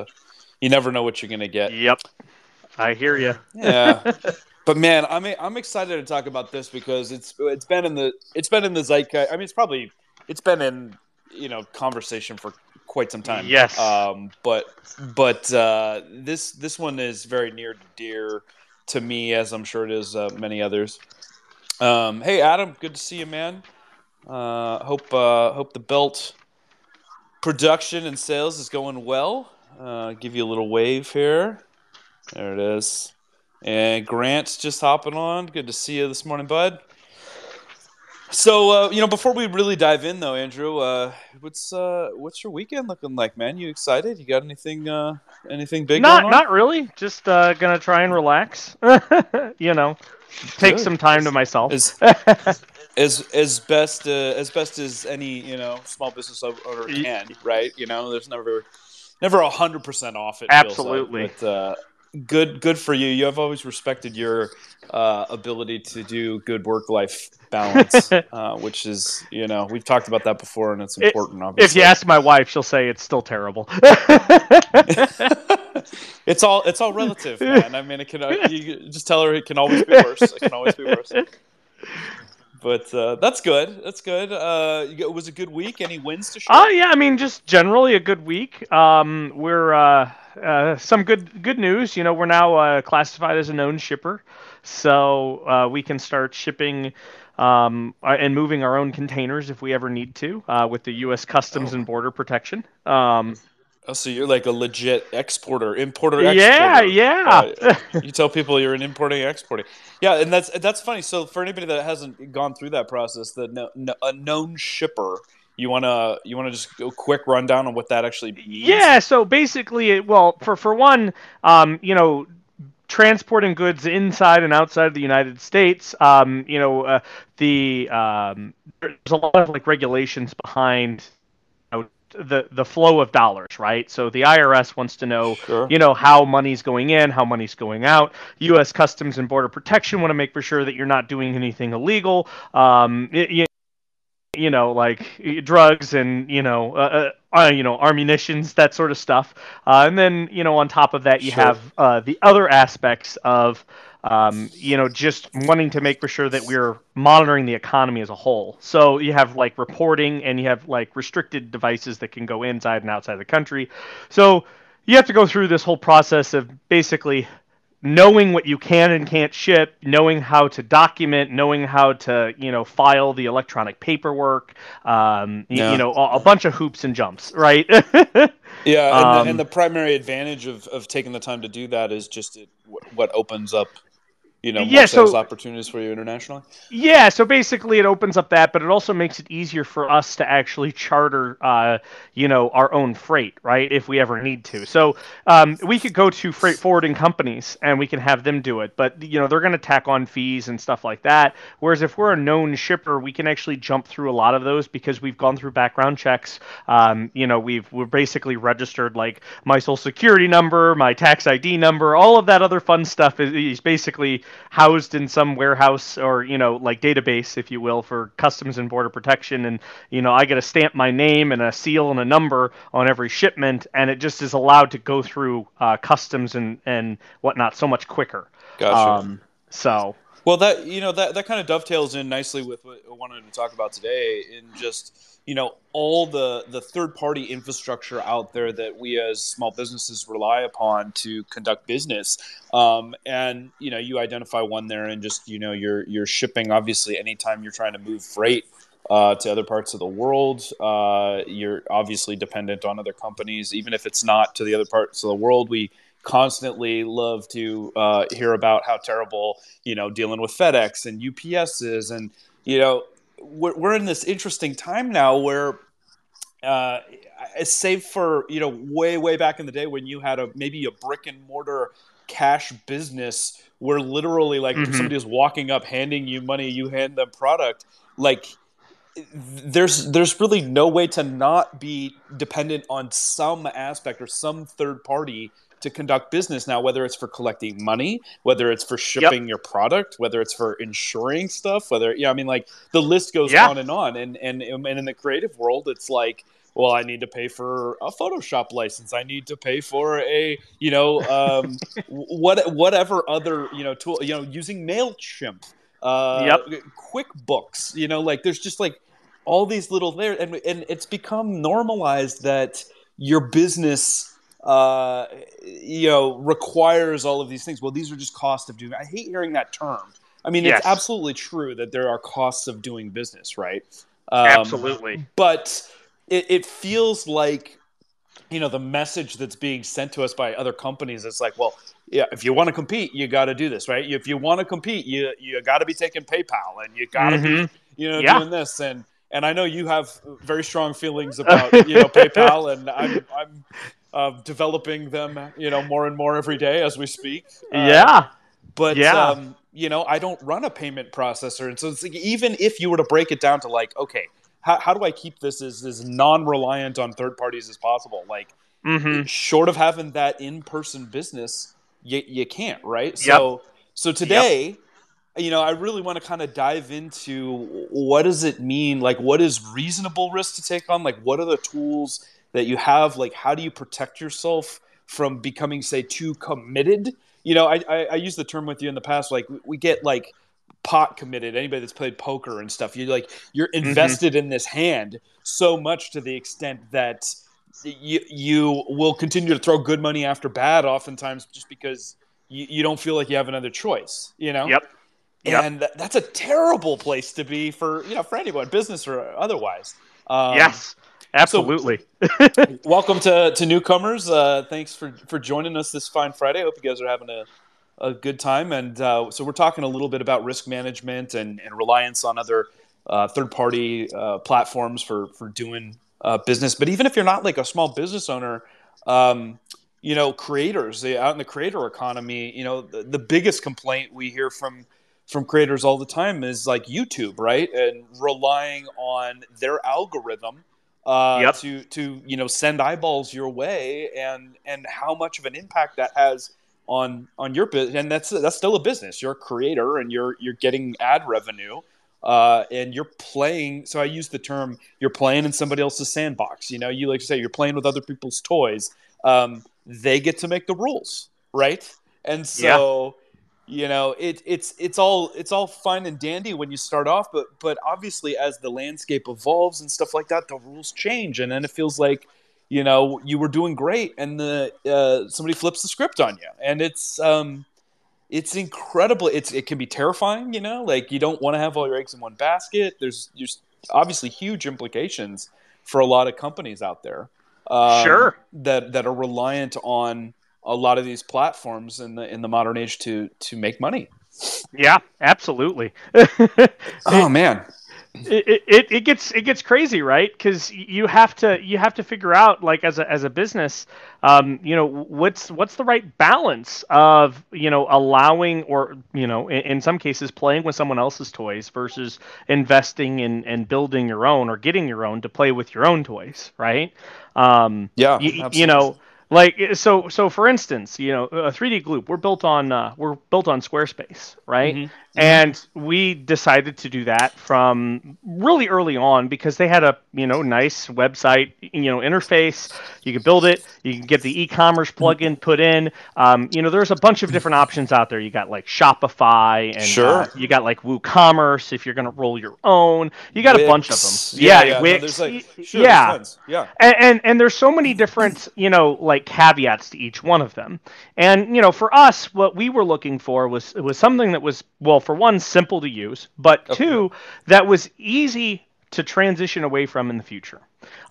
uh, you never know what you're gonna get. Yep, I hear you. Yeah. But man, I'm I'm excited to talk about this because it's it's been in the it's been in the zeitgeist. I mean, it's probably it's been in you know conversation for quite some time. Yes. Um, but but uh, this this one is very near to dear to me, as I'm sure it is uh, many others. Um, hey, Adam, good to see you, man. Uh, hope uh, hope the belt production and sales is going well. Uh, give you a little wave here. There it is. And Grant's just hopping on. Good to see you this morning, bud. So uh, you know, before we really dive in, though, Andrew, uh, what's uh, what's your weekend looking like, man? You excited? You got anything uh, anything big? Not going on? not really. Just uh, gonna try and relax. you know, take Good. some time to myself. As as as best uh, as best as any you know small business owner can, right? You know, there's never never a hundred percent off. It feels like. Absolutely. But, uh, good good for you. You have always respected your uh, ability to do good work life balance, uh, which is you know we've talked about that before, and it's It- important. obviously, if you ask my wife, she'll say it's still terrible. it's all it's all relative, man. I mean, it can uh, you just tell her it can always be worse. It can always be worse. But uh, that's good. That's good. Uh, you got- it was a good week. Any wins to share? Oh yeah, I mean, just generally a good week. Um, we're uh, uh, some good good news. You know, we're now uh, classified as a known shipper, so uh, we can start shipping um, and moving our own containers if we ever need to uh, with the U.S. Customs and Border Protection. Um, Oh, so you're like a legit exporter, importer, yeah, exporter. yeah. Uh, you tell people you're an importing, exporting. Yeah, and that's that's funny. So for anybody that hasn't gone through that process, the no, no, a known shipper, you wanna you wanna just go quick rundown on what that actually means. Yeah, so basically, it- well, for for one, um, you know, transporting goods inside and outside of the United States, um, you know, uh, the um, there's a lot of like regulations behind the the flow of dollars, right? So the IRS wants to know, Sure. you know, how money's going in, how money's going out. U.S. Customs and Border Protection want to make for sure that you're not doing anything illegal. Um, y- y- you know, like drugs and you know, uh, uh, uh, you know, ammunitions, that sort of stuff. Uh, and then you know, on top of that, you Sure. have uh, the other aspects of um, you know, just wanting to make for sure that we're monitoring the economy as a whole. So you have like reporting and you have like restricted devices that can go inside and outside the country. So you have to go through this whole process of basically knowing what you can and can't ship, knowing how to document, knowing how to you know file the electronic paperwork, um, Yeah. you know a, a bunch of hoops and jumps, right? Yeah, and, Um, the, and the primary advantage of, of taking the time to do that is just it, what opens up, you know, more Yeah, so- opportunities for you internationally. Yeah, so basically it opens up that, but it also makes it easier for us to actually charter, uh, you know, our own freight, right? If we ever need to. So um, we could go to freight forwarding companies and we can have them do it, but you know they're going to tack on fees and stuff like that. Whereas if we're a known shipper, we can actually jump through a lot of those because we've gone through background checks. Um, you know, we've we're basically registered like my social security number, my tax ID number, all of that other fun stuff is, is basically housed in some warehouse or you know like database, if you will, for customs and border protection. And you know, I get to stamp my name and a seal and a number on every shipment, and it just is allowed to go through uh, customs and and whatnot so much quicker. Gotcha. Um, so Well, that you know that that kind of dovetails in nicely with what I wanted to talk about today, in just you know all the the third party infrastructure out there that we as small businesses rely upon to conduct business. Um, and you know you identify one there, and just you know you're you're shipping. Obviously, anytime you're trying to move freight. Uh, to other parts of the world, uh, you're obviously dependent on other companies. Even if it's not to the other parts of the world, we constantly love to uh, hear about how terrible you know dealing with FedEx and UPS is, and you know we're, we're in this interesting time now where. Uh, save for you know way way back in the day when you had a maybe a brick and mortar cash business where literally like Mhm. somebody is walking up handing you money you hand them product like there's there's really no way to not be dependent on some aspect or some third party to conduct business now whether it's for collecting money whether it's for shipping your product whether it's for insuring stuff whether yeah i mean like the list goes Yeah. on and on and and and in the creative world it's like well, I need to pay for a Photoshop license. I need to pay for a, you know, um, what whatever other you know tool, you know, using Mailchimp, uh, Yep. QuickBooks. You know, like there's just like all these little there, and and it's become normalized that your business, uh, you know, requires all of these things. Well, these are just cost of doing. I hate hearing that term. I mean, Yes. it's absolutely true that there are costs of doing business, right? Um, Absolutely. but it, it feels like you know the message that's being sent to us by other companies it's like well yeah if you want to compete you got to do this right if you want to compete you you got to be taking paypal and you got to Mhm. be you know Yeah. doing this and and i know you have very strong feelings about you know paypal and i'm i'm uh, developing them you know more and more every day as we speak. Uh, yeah. but Yeah. um, you know i don't run a payment processor. And so it's like even if you were to break it down to like okay how, how do i keep this as, as non-reliant on third parties as possible? Like mm-hmm. short of having that in-person business you, you can't right? So so today you know i really want to kind of dive into what does it mean? Like what is reasonable risk to take on? Like what are the tools that you have like how do you protect yourself from becoming say too committed you know i i, I use the term with you in the past like we, get like pot committed anybody that's played poker and stuff you like you're invested in this hand so much to the extent that you you will continue to throw good money after bad oftentimes just because you, you don't feel like you have another choice you know Yep. Yep. and that, that's a terrible place to be for you know for anyone business or otherwise um, yes. Absolutely. welcome to, to newcomers. Uh, thanks for for joining us this fine friday. I hope you guys are having a, a good time. And uh, so we're talking a little bit about risk management and, and reliance on other uh, third party uh, platforms for for doing uh, business. But even if you're not like a small business owner um, you know creators they, out in the creator economy you know the, the biggest complaint we hear from from creators all the time is like youtube right? And relying on their algorithm uh, Yep. to to you know send eyeballs your way and and how much of an impact that has on on your business and that's that's still a business. You're a creator and you're you're getting ad revenue uh, and you're playing so i use the term you're playing in somebody else's sandbox. You know you like to say you're playing with other people's toys. Um, they get to make the rules right? And so you know it, it's it's all it's all fine and dandy when you start off but but obviously as the landscape evolves and stuff like that the rules change and then it feels like you know you were doing great and the uh, somebody flips the script on you. And it's um it's incredible. It's it can be terrifying you know like you don't want to have all your eggs in one basket. There's there's obviously huge implications for a lot of companies out there um, Sure. that that are reliant on a lot of these platforms in the in the modern age to to make money Yeah. Absolutely. oh man it, it, it gets it gets crazy right because you have to you have to figure out like as a as a business um, you know what's what's the right balance of you know allowing or you know in, in some cases playing with someone else's toys versus investing in and building your own or getting your own to play with your own toys right um, yeah you, know like so so for instance you know a 3d gloop we're built on uh, we're built on squarespace right Mhm. And we decided to do that from really early on because they had a you know nice website you know interface. You can build it. You can get the e-commerce plugin put in. Um, you know there's a bunch of different options out there. You got like shopify and Sure. uh, you got like woocommerce if you're going to roll your own. You got a bunch of them. Yeah, yeah, no, Wix, there's like sure, yeah. yeah. And, and and there's so many different you know like caveats to each one of them. And you know for us what we were looking for was was something that was well for one simple to use but Okay. two that was easy to transition away from in the future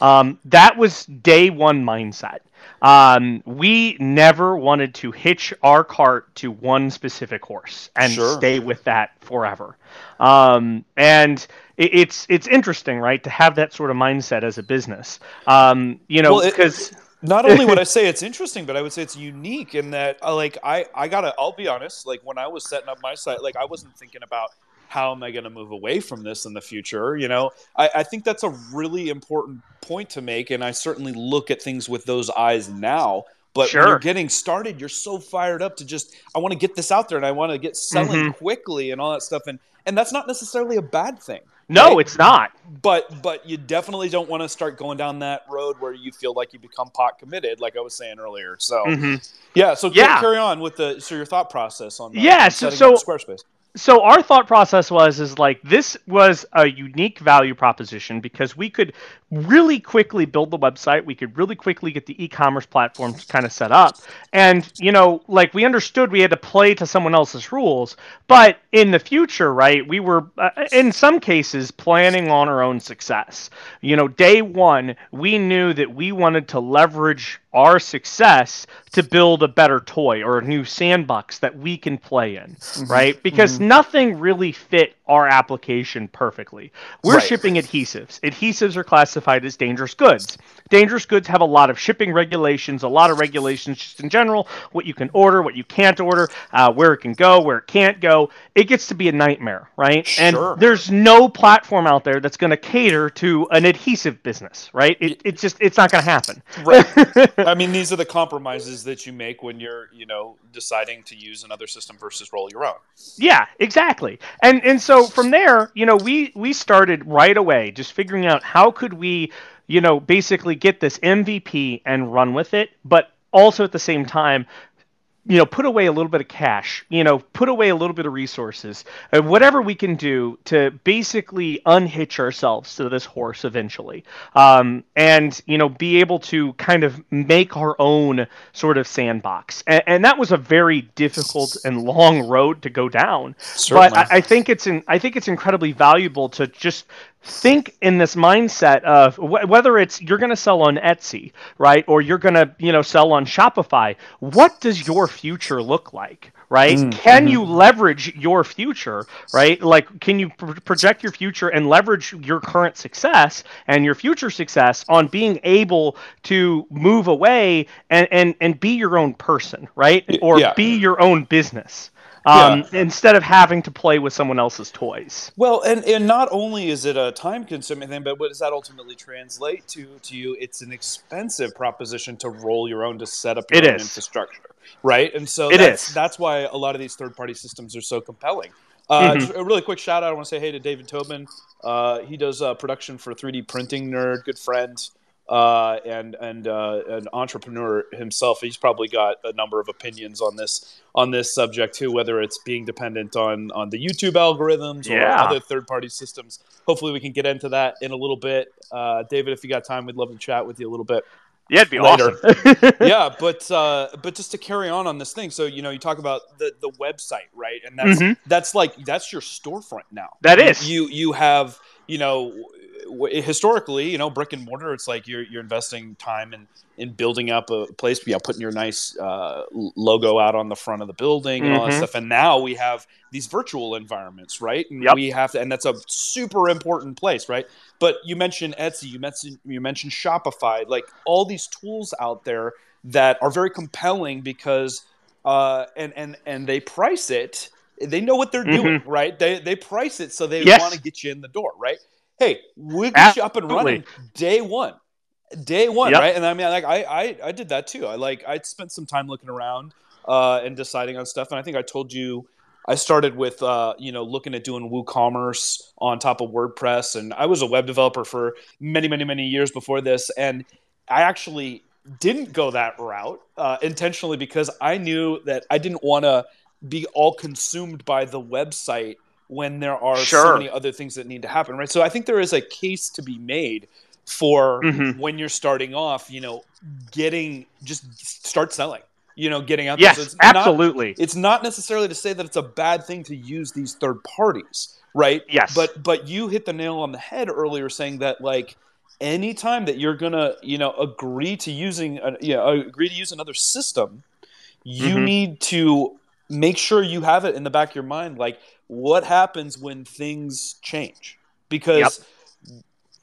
um, that was day one mindset um, we never wanted to hitch our cart to one specific horse and Sure. stay with that forever um, and it, it's it's interesting right to have that sort of mindset as a business um, you know Well, because not only would I say it's interesting, but I would say it's unique in that, uh, like, I, I gotta, I'll be honest, like, when I was setting up my site, like, I wasn't thinking about how am I going to move away from this in the future. You know, I, I think that's a really important point to make, and I certainly look at things with those eyes now. But when you're getting started, you're so fired up to just, I want to get this out there, and I want to get selling Mhm. quickly and all that stuff, and and that's not necessarily a bad thing. No, right? it's not. But but you definitely don't want to start going down that road where you feel like you become pot committed, like I was saying earlier. So Mhm. yeah, so Yeah. carry on with the so your thought process on the, Yeah, on so- so- Squarespace. so our thought process was is like this was a unique value proposition because we could really quickly build the website. We could really quickly get the e-commerce platform kind of set up. And you know like we understood we had to play to someone else's rules. But in the future right we were uh, in some cases planning on our own success. You know day one we knew that we wanted to leverage our success to build a better toy or a new sandbox that we can play in right? Because nothing really fit our application perfectly. We're Right. shipping adhesives. Adhesives are classified as dangerous goods dangerous goods have a lot of shipping regulations a lot of regulations just in general what you can order what you can't order uh, where it can go where it can't go it gets to be a nightmare right Sure. and there's no platform out there that's going to cater to an adhesive business right it, it just it's not going to happen Right. I mean, these are the compromises that you make when you're, you know, deciding to use another system versus roll your own. Yeah, exactly. And and so from there, you know, we we started right away just figuring out how could we, you know, basically get this MVP and run with it, but also at the same time you know, put away a little bit of cash, you know, put away a little bit of resources, uh, whatever we can do to basically unhitch ourselves to this horse eventually, um, and you know, be able to kind of make our own sort of sandbox. And, and that was a very difficult and long road to go down. Certainly. But I, I think it's in, I think it's incredibly valuable to just think in this mindset of wh- whether it's you're going to sell on Etsy, right, or you're going to you know sell on Shopify. What does your future look like? Right? Mm, can mhm. you leverage your future? Right? Like, can you pr- project your future and leverage your current success and your future success on being able to move away and and, and be your own person, right? Or yeah. be your own business. Um, Yeah. instead of having to play with someone else's toys. Well, and, and not only is it a time consuming thing, but what does that ultimately translate to to you? It's an expensive proposition to roll your own to set up your It own is. infrastructure, right? And so It that's, is. that's why a lot of these third party systems are so compelling. Uh, Mhm. just a really quick shout out. I want to say hey to David Tobin. Uh, he does uh, production for 3D Printing Nerd, good friend, uh, and and uh, an entrepreneur himself. He's probably got a number of opinions on this on this subject too, whether it's being dependent on on the YouTube algorithms or Yeah. other third party systems. Hopefully, we can get into that in a little bit. Uh, David, if you got time, we'd love to chat with you a little bit Yeah, it'd be Later. awesome. yeah, but uh, but just to carry on on this thing, so you know, you talk about the the website, right? And that's Mhm. that's like that's your storefront now. That is. you you have you know w- historically, you know, brick and mortar. It's like you're you're investing time in in building up a place, you know, putting your nice uh, logo out on the front of the building and all that Mhm. stuff. And now we have these virtual environments, right? And Yep. we have to, and that's a super important place, right? But you mentioned Etsy, you mentioned you mentioned Shopify, like all these tools out there that are very compelling because uh, and and and they price it. They know what they're doing, right? They they price it so they Mm-hmm. Yes. want to get you in the door, right? Hey, we'll get you up and running day one, day one, Yep. right? And I mean, like I, I I did that too. I like I spent some time looking around uh, and deciding on stuff, and I think I told you. I started with uh, you know looking at doing WooCommerce on top of WordPress, and I was a web developer for many, many, many years before this, and I actually didn't go that route uh, intentionally because I knew that I didn't want to be all consumed by the website when there are so many other things that need to happen, right? So I think there is a case to be made for Mhm. when you're starting off, you know, getting just start selling, you know, getting out there. Yes, So it's not- absolutely. it's not necessarily to say that it's a bad thing to use these third parties, right? Yes. But but you hit the nail on the head earlier saying that like anytime that you're gonna you know agree to using a, you know agree to use another system, you Mhm. need to make sure you have it in the back of your mind like what happens when things change? Because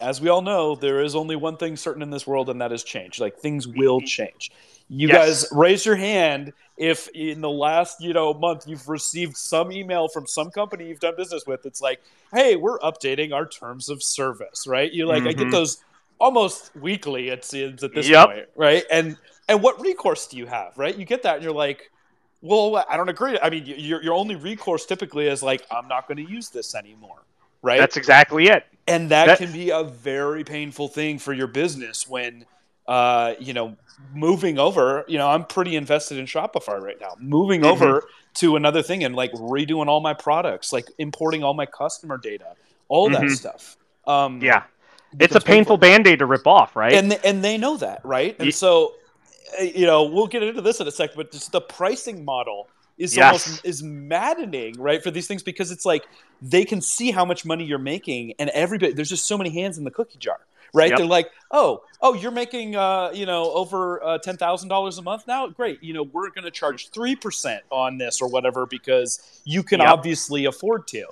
as we all know there is only one thing certain in this world and that is change. Like things will change. You Yes. guys raise your hand if in the last you know month you've received some email from some company you've done business with it's like hey we're updating our terms of service right? You like i get Mhm. those almost weekly it seems at this Yep. point right? And and what recourse do you have right? You get that and you're like well i don't agree i mean your, your only recourse typically is like i'm not going to use this anymore right? That's exactly it. And that, that can be a very painful thing for your business when, uh, you know, moving over. You know, I'm pretty invested in Shopify right now. Moving mm-hmm. over to another thing and like redoing all my products, like importing all my customer data, all mm-hmm. that stuff. Um, yeah, it's a painful, painful band aid to rip off, right? And and they know that, right? And so, you know, we'll get into this in a sec, but just the pricing model is yes. almost is maddening, right, for these things because it's like they can see how much money you're making, and everybody there's just so many hands in the cookie jar, right? Yep. They're like, oh, oh, you're making uh, you know over uh, ten thousand dollars a month now. Great, you know we're going to charge three percent on this or whatever because you can yep. obviously afford to.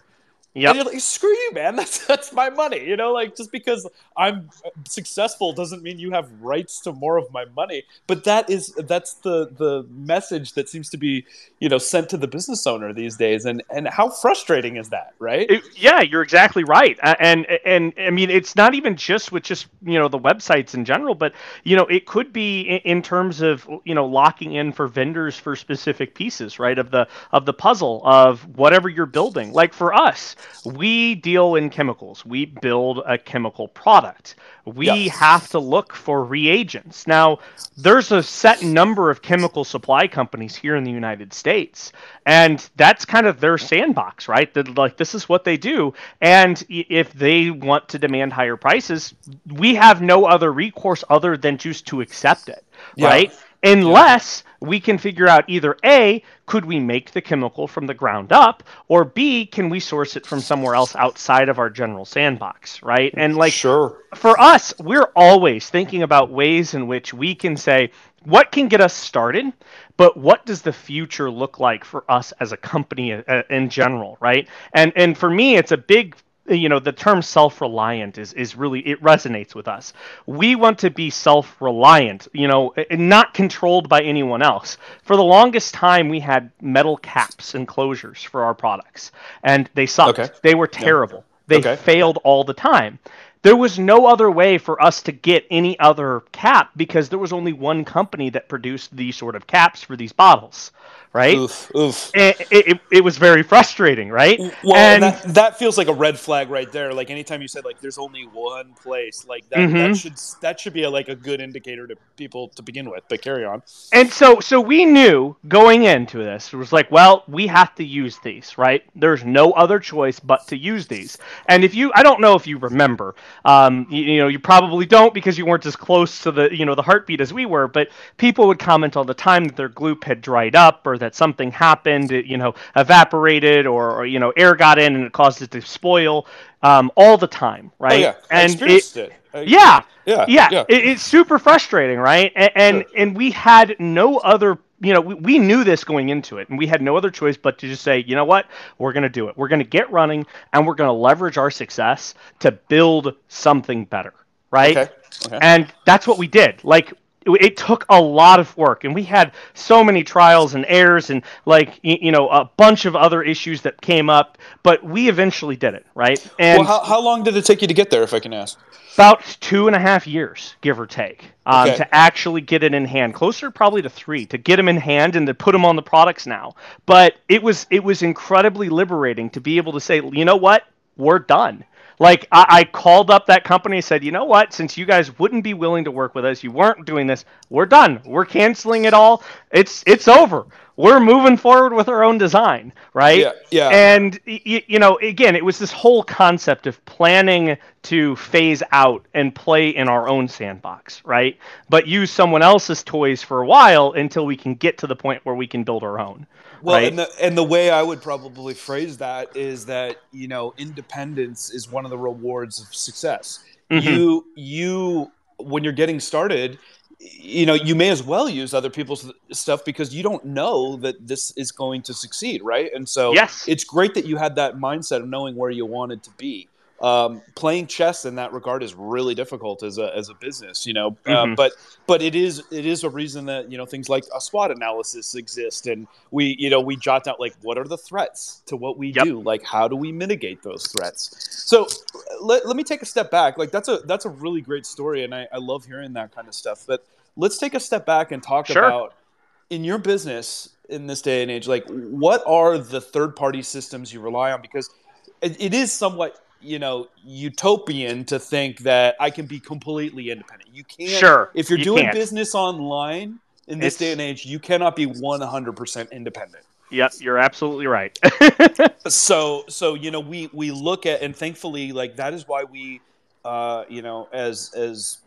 Yeah. Like, screw you, man. That's that's my money. You know, like just because I'm successful doesn't mean you have rights to more of my money. But that is that's the the message that seems to be you know sent to the business owner these days. And and how frustrating is that, right? It, yeah, you're exactly right. And and I mean, it's not even just with just you know the websites in general, but you know it could be in, in terms of you know locking in for vendors for specific pieces, right? Of the of the puzzle of whatever you're building. Like for us we deal in chemicals. We build a chemical product. We yes. have to look for reagents. Now, there's a set number of chemical supply companies here in the United States, and that's kind of their sandbox, right? That like this is what they do, and if they want to demand higher prices, we have no other recourse other than just to accept it, yeah. right? Unless we can figure out either A, could we make the chemical from the ground up, or B, can we source it from somewhere else outside of our general sandbox, right? And like sure. for us, we're always thinking about ways in which we can say, what can get us started, but what does the future look like for us as a company uh, in general, right? And and for me, it's a big you know the term self-reliant is is really it resonates with us we want to be self-reliant you know and not controlled by anyone else for the longest time we had metal caps and closures for our products and they sucked okay. they were terrible yeah. they okay. failed all the time there was no other way for us to get any other cap because there was only one company that produced these sort of caps for these bottles right? Oof, oof. It, it, it, was very frustrating, right? Well, and that, that, feels like a red flag right there. Like anytime you said like there's only one place, like that, mm-hmm. that should that should be a, like a good indicator to people to begin with. But carry on. And so so we knew going into this it was like, well, we have to use these, right? There's no other choice but to use these. And if you, I don't know if you remember, um, you, you know, you probably don't because you weren't as close to the you know the heartbeat as we were, but people would comment all the time that their gloop had dried up or that something happened, it, you know, evaporated or, or, you know, air got in and it caused it to spoil um, all the time, right? Oh, yeah. And it, it. yeah, yeah, yeah, yeah. It, it's super frustrating, right? And and, sure. and we had no other you know, we, we knew this going into it, and we had no other choice but to just say, you know what, we're going to do it. We're going to get running, and we're going to leverage our success to build something better, right? Okay. Okay. And that's what we did. Like it took a lot of work and we had so many trials and errors and like you know a bunch of other issues that came up but we eventually did it right? And well, how, how long did it take you to get there if i can ask? About two and a half years give or take um, okay. to actually get it in hand. Closer probably to three to get them in hand and to put them on the products now. But it was it was incredibly liberating to be able to say you know what? We're done like I, I called up that company and said, you know what? Since you guys wouldn't be willing to work with us, you weren't doing this. We're done. We're canceling it all. It's it's over. We're moving forward with our own design, right? Yeah. yeah. And you, you know, again, it was this whole concept of planning to phase out and play in our own sandbox, right? But use someone else's toys for a while until we can get to the point where we can build our own. Well, right? and the and the way I would probably phrase that is that you know independence is one of the rewards of success. Mm-hmm. You you when you're getting started, you know you may as well use other people's stuff because you don't know that this is going to succeed, right? And so yes. it's great that you had that mindset of knowing where you wanted to be um, playing chess in that regard is really difficult as a, as a business, you know. Uh, mm-hmm. Uh, but but it is it is a reason that you know things like a SWOT analysis exist, and we you know we jot down like what are the threats to what we yep. do, like how do we mitigate those threats. So let, let me take a step back. Like that's a that's a really great story, and I, I love hearing that kind of stuff. But let's take a step back and talk sure. about in your business in this day and age like what are the third party systems you rely on because it, it is somewhat you know utopian to think that I can be completely independent. You can't. Sure, If you're you doing can't. business online in this It's- day and age, you cannot be 100% independent. Yep, you're absolutely right. so so you know we we look at and thankfully like that is why we uh you know as as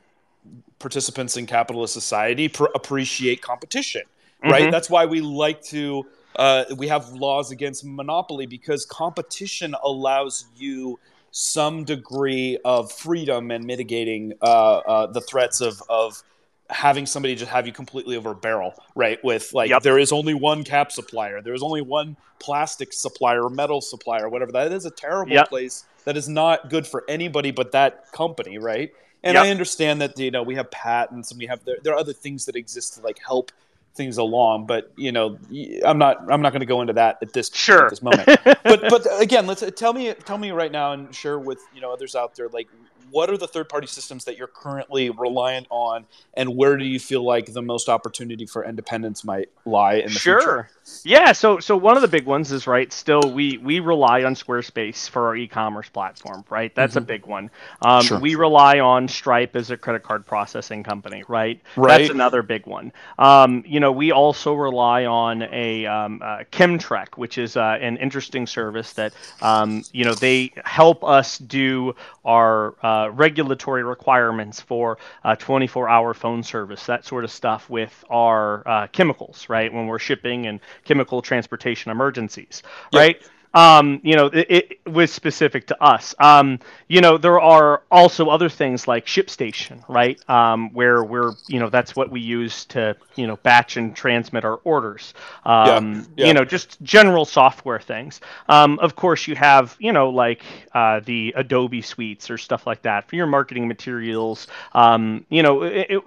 participants in capitalist society pr- appreciate competition right Mhm. that's why we like to uh we have laws against monopoly because competition allows you some degree of freedom and mitigating uh, uh the threats of of having somebody just have you completely over a barrel, right? With like Yep. there is only one cap supplier, there is only one plastic supplier metal supplier, whatever. That is a terrible Yep. place. That is not good for anybody but that company, right? And Yep. I understand that you know we have patents and we have there, there are other things that exist to like help things along, but you know I'm not I'm not going to go into that at this Sure. at this moment. but but again, let's tell me tell me right now and share with you know others out there like what are the third party systems that you're currently reliant on and where do you feel like the most opportunity for independence might lie in the sure. future? Yeah, so so one of the big ones is right. Still, we we rely on Squarespace for our e-commerce platform, right? That's a big one. Um, Sure. We rely on Stripe as a credit card processing company, right? Right. That's another big one. Um, you know, we also rely on a um, uh, CHEMTREC, which is uh, an interesting service that um, you know they help us do our uh, regulatory requirements for uh, 24-hour phone service, that sort of stuff with our uh, chemicals, right? When we're shipping and chemical transportation emergencies, Yep. right? Um, you know, it, it was specific to us. Um, you know, there are also other things like ShipStation, right? Um, where we're, you know, that's what we use to, you know, batch and transmit our orders. Um, yeah. You know, just general software things. Um, of course, you have, you know, like uh, the Adobe suites or stuff like that for your marketing materials. Um, you know, it,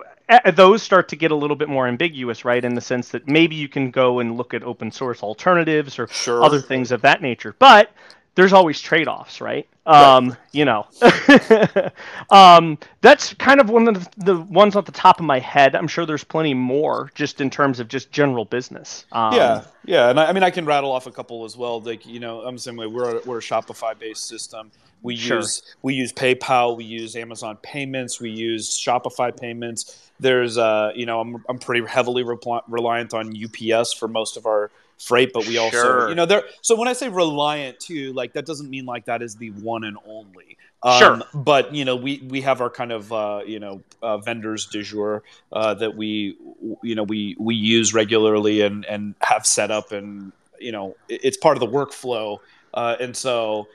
those start to get a little bit more ambiguous, right? In the sense that maybe you can go and look at open source alternatives or Sure. other things of that nature. But there's always trade-offs, right? Um, you know, um, that's kind of one of the, the ones off the top of my head. I'm sure there's plenty more, just in terms of just general business. Um, yeah, yeah, and I, I mean I can rattle off a couple as well. Like you know, I'm the same way. We're a, we're a Shopify based system. We Sure. use we use PayPal. We use Amazon payments. We use Shopify payments. There's uh you know I'm I'm pretty heavily repli- reliant on UPS for most of our freight, but we also Sure. you know there. So when I say reliant too, like that doesn't mean like that is the one and only. Um, Sure. But you know we we have our kind of uh, you know uh, vendors du jour uh, that we you know we we use regularly and and have set up and you know it's part of the workflow uh, and so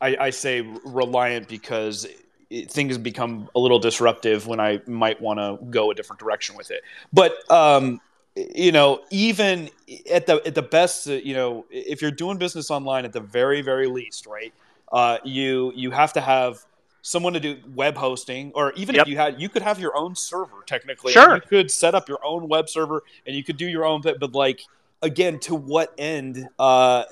I, I say reliant because it, things become a little disruptive when I might want to go a different direction with it but um, you know even at the at the best uh, you know if you're doing business online at the very very least right uh, you you have to have someone to do web hosting or even Yep. if you had you could have your own server technically Sure. you could set up your own web server and you could do your own bit but like again to what end uh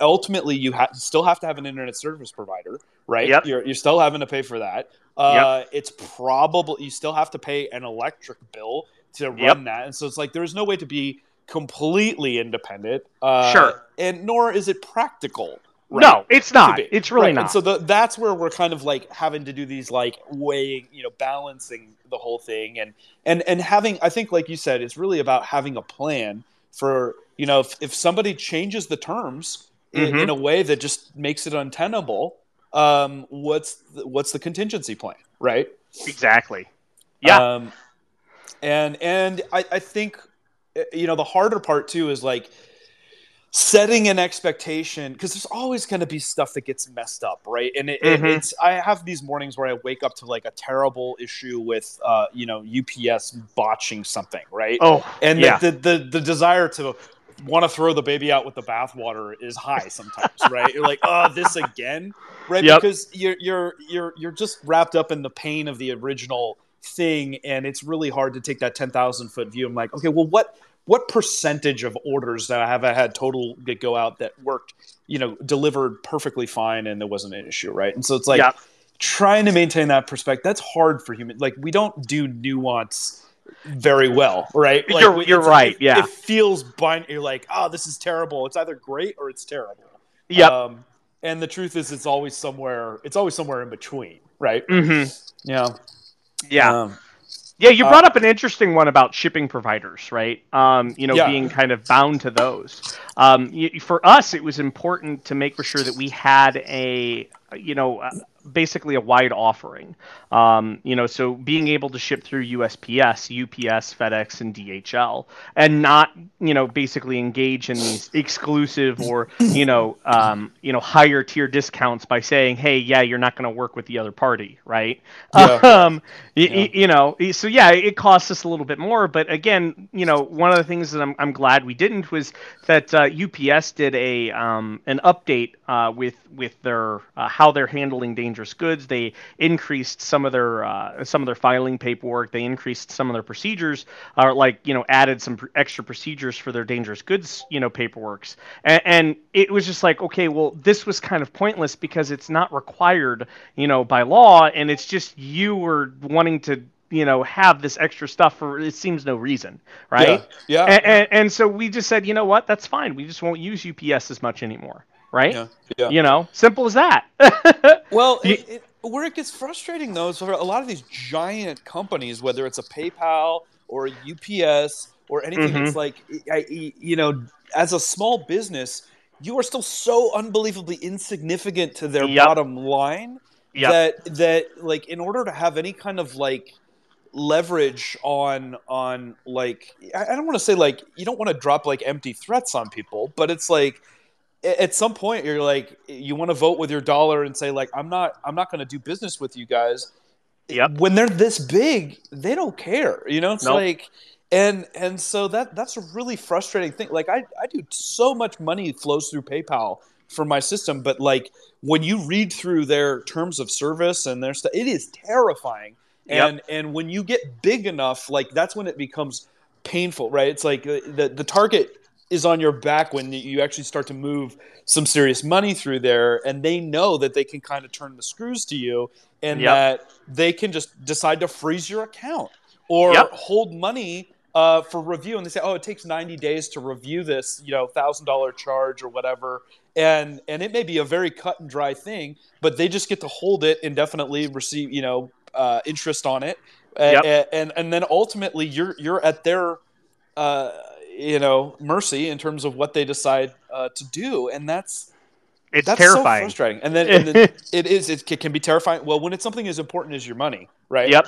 ultimately you ha- still have to have an internet service provider right Yep. you're, you're still having to pay for that uh it's probably you still have to pay an electric bill to run Yep. that and so it's like there's no way to be completely independent uh Sure. and nor is it practical right? No, it's not. It's really Right, not. And so the, that's where we're kind of like having to do these like weighing, you know, balancing the whole thing and and and having. I think, like you said, it's really about having a plan for you know if, if somebody changes the terms in, Mhm. in a way that just makes it untenable. Um, what's the, what's the contingency plan, right? exactly. Yeah. Um, and and I, I think uh, you know the harder part too is like setting an expectation because there's always going to be stuff that gets messed up right and it, it- Mhm. it's i have these mornings where i wake up to like a terrible issue with uh, you know ups botching something right oh, and yeah. the, the, the the desire to want to throw the baby out with the bathwater is high sometimes right you're like oh this again right Yep. because you're you're you're you're just wrapped up in the pain of the original thing and it's really hard to take that 10,000 foot view i'm like okay well what what percentage of orders that I have I had total that go out that worked you know delivered perfectly fine and there wasn't an issue right and so it's like Yeah. trying to maintain that perspective that's hard for human like we don't do nuance very well right like, You're- you're right, it, yeah. it feels bind you're like oh this is terrible it's either great or it's terrible Yeah. um, and the truth is it's always somewhere it's always somewhere in between right Mm-hmm. yeah Yeah. Um, Yeah, you Uh, brought up an interesting one about shipping providers, right? Um, you know, Yeah. being kind of bound to those. Um, y- for us, it was important to make for sure that we had a, you know, uh, basically a wide offering. Um, you know, so being able to ship through USPS, UPS, FedEx, and DHL, and not, you know, basically engage in these exclusive or, you know, um, you know, higher tier discounts by saying, hey, yeah, you're not going to work with the other party, right? Yeah. Um, y- y- you know, so yeah, it costs us a little bit more, but again, you know, one of the things that I'm, I'm glad we didn't was that uh, UPS did a um, an update uh, with with their uh, how they're handling dangerous goods. They increased some of their uh, some of their filing paperwork. They increased some of their procedures, or like you know, added some pr- extra procedures for their dangerous goods, you know, paperworks. And, and it was just like, okay, well, this was kind of pointless because it's not required, you know, by law, and it's just you were wanting to you know have this extra stuff for it seems no reason right yeah, yeah. and, and, and so we just said you know what that's fine we just won't use ups as much anymore right yeah, yeah. you know simple as that Well, it, it, where it gets frustrating though is for a lot of these giant companies, whether it's a PayPal or a UPS or anything, Mhm. it's like, I, you know, as a small business, you are still so unbelievably insignificant to their Yep. bottom line Yep. that that like in order to have any kind of like leverage on on like I I don't want to say like you don't want to drop like empty threats on people, but it's like at some point you're like you want to vote with your dollar and say like I'm not I'm not going to do business with you guys. Yep. When they're this big, they don't care. You know, it's Nope. like and and so that that's a really frustrating thing. Like I I do so much money flows through PayPal for my system, but like when you read through their terms of service and their stuff, it is terrifying. Yep. And and when you get big enough, like that's when it becomes painful, right? It's like the the, the target is on your back when you actually start to move some serious money through there, and they know that they can kind of turn the screws to you, and Yep. that they can just decide to freeze your account or Yep. hold money uh, for review, and they say, "Oh, it takes ninety days to review this, you know, thousand dollar charge or whatever." And and it may be a very cut and dry thing, but they just get to hold it indefinitely, receive you know uh, interest on it, Yep. a- and and then ultimately you're you're at their uh, you know mercy in terms of what they decide uh, to do, and that's it's that's so terrifying frustrating. And then, and then it is it can be terrifying. Well, when it's something as important as your money, right? yep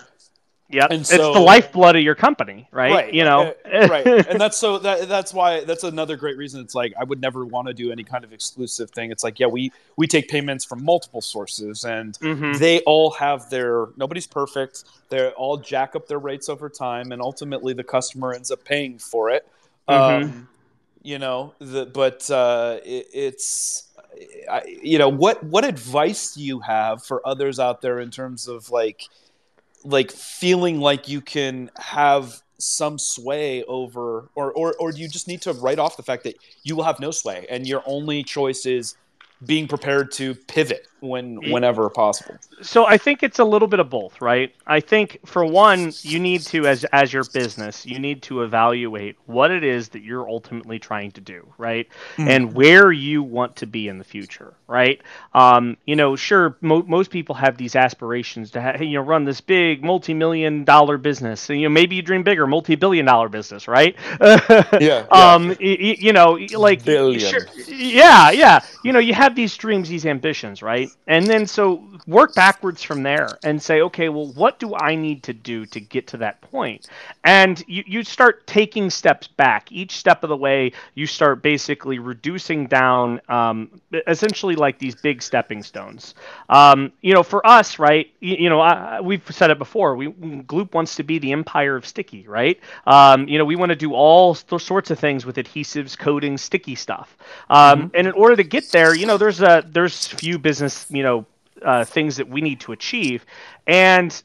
yep And it's the lifeblood of your company right, Right. you know uh, right. And that's so that that's why that's another great reason. It's like I would never want to do any kind of exclusive thing. It's like yeah, we we take payments from multiple sources, and Mhm. they all have their nobody's perfect. They all jack up their rates over time, and ultimately the customer ends up paying for it. Mhm. Um, you know, the, but uh, it, it's I, you know what what advice do you have for others out there in terms of like like feeling like you can have some sway over or, or or do you just need to write off the fact that you will have no sway and your only choice is being prepared to pivot when whenever possible so I think it's a little bit of both, right? I think for one, you need to as as your business, you need to evaluate what it is that you're ultimately trying to do, right? And where you want to be in the future, right? Um, you know, sure, mo- most people have these aspirations to ha- you know run this big multi-million dollar business. And, you know, maybe you dream bigger, multi-billion dollar business, right? yeah. um y- y- you know like Billion. sure, yeah yeah you know you have these dreams these ambitions right and then so work backwards from there and say okay well what do i need to do to get to that point? and you, you start taking steps back. Each step of the way you start basically reducing down um, essentially like these big stepping stones. Um, you know for us right you, you know I, we've said it before we gloop wants to be the empire of sticky right? Um, you know we want to do all sorts of things with adhesives coatings sticky stuff. Um, and in order to get there you know there's a there's few you know uh, things that we need to achieve and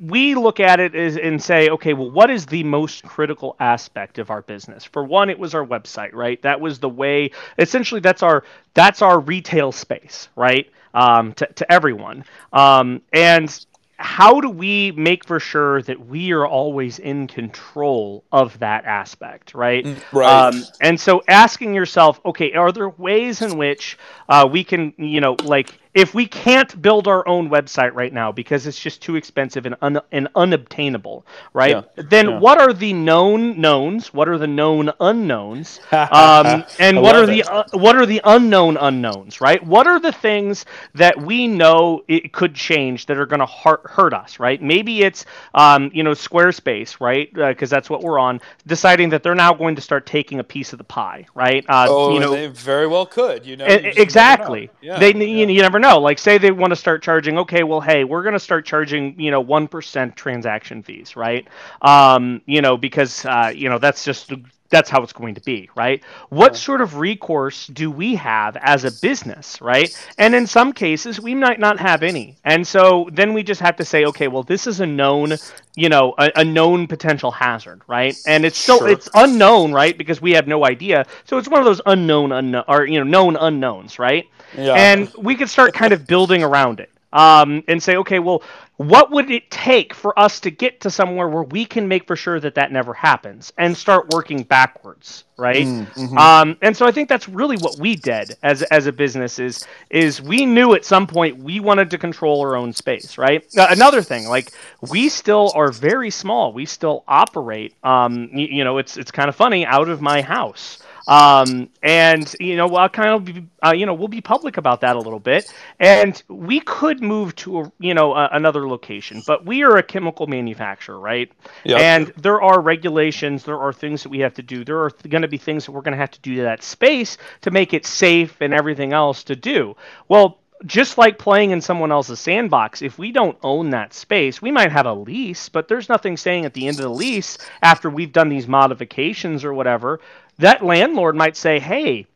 we look at it as, and say, okay, well, what is the most critical aspect of our business? For one, it was our website, right? That was the way. Essentially, that's our that's our retail space, right? Um, to to everyone, um, and how do we make for sure that we are always in control of that aspect, right? Mm, right. Um, and so asking yourself, okay, are there ways in which uh, we can, you know, like if we can't build our own website right now because it's just too expensive and, un- and unobtainable, right? Yeah. Then yeah. what are the known knowns? What are the known unknowns? Um, and what are the uh, what are the unknown unknowns, right? What are the things that we know it could change that are going to hurt, hurt us, right? Maybe it's um, you know Squarespace, right? Because uh, that's what we're on, deciding that they're now going to start taking a piece of the pie, right? Uh, oh, you know, they very well could, you know. You exactly. Yeah, they you, you never know. Like, say they want to start charging. Okay, well, hey, we're going to start charging, you know, one percent transaction fees, right? Um, you know, because uh, you know that's just that's how it's going to be, right? What yeah. sort of recourse do we have as a business, right? And in some cases, we might not have any. And so then we just have to say, okay, well, this is a known, you know, a, a known potential hazard, right? And it's still sure. it's unknown, right? Because we have no idea. So it's one of those unknown unknown or you know known unknowns, right? Yeah. And we could start kind of building around it. Um, and say, okay, well, what would it take for us to get to somewhere where we can make for sure that that never happens and start working backwards right? Mm, mm-hmm. um, and so i think that's really what we did as as a business is is we knew at some point we wanted to control our own space right? Uh, another thing like we still are very small. We still operate um, you, you know it's it's kind of funny out of my house um, and you know, I'll kind of be, uh, you know, we'll be public about that a little bit. And we could move to a, you know a, another location, but we are a chemical manufacturer, right? Yep. And there are regulations, there are things that we have to do. There are going to be things that we're going to have to do to that space to make it safe and everything else to do. Well, just like playing in someone else's sandbox, if we don't own that space, we might have a lease, but there's nothing saying at the end of the lease, after we've done these modifications or whatever, that landlord might say, hey,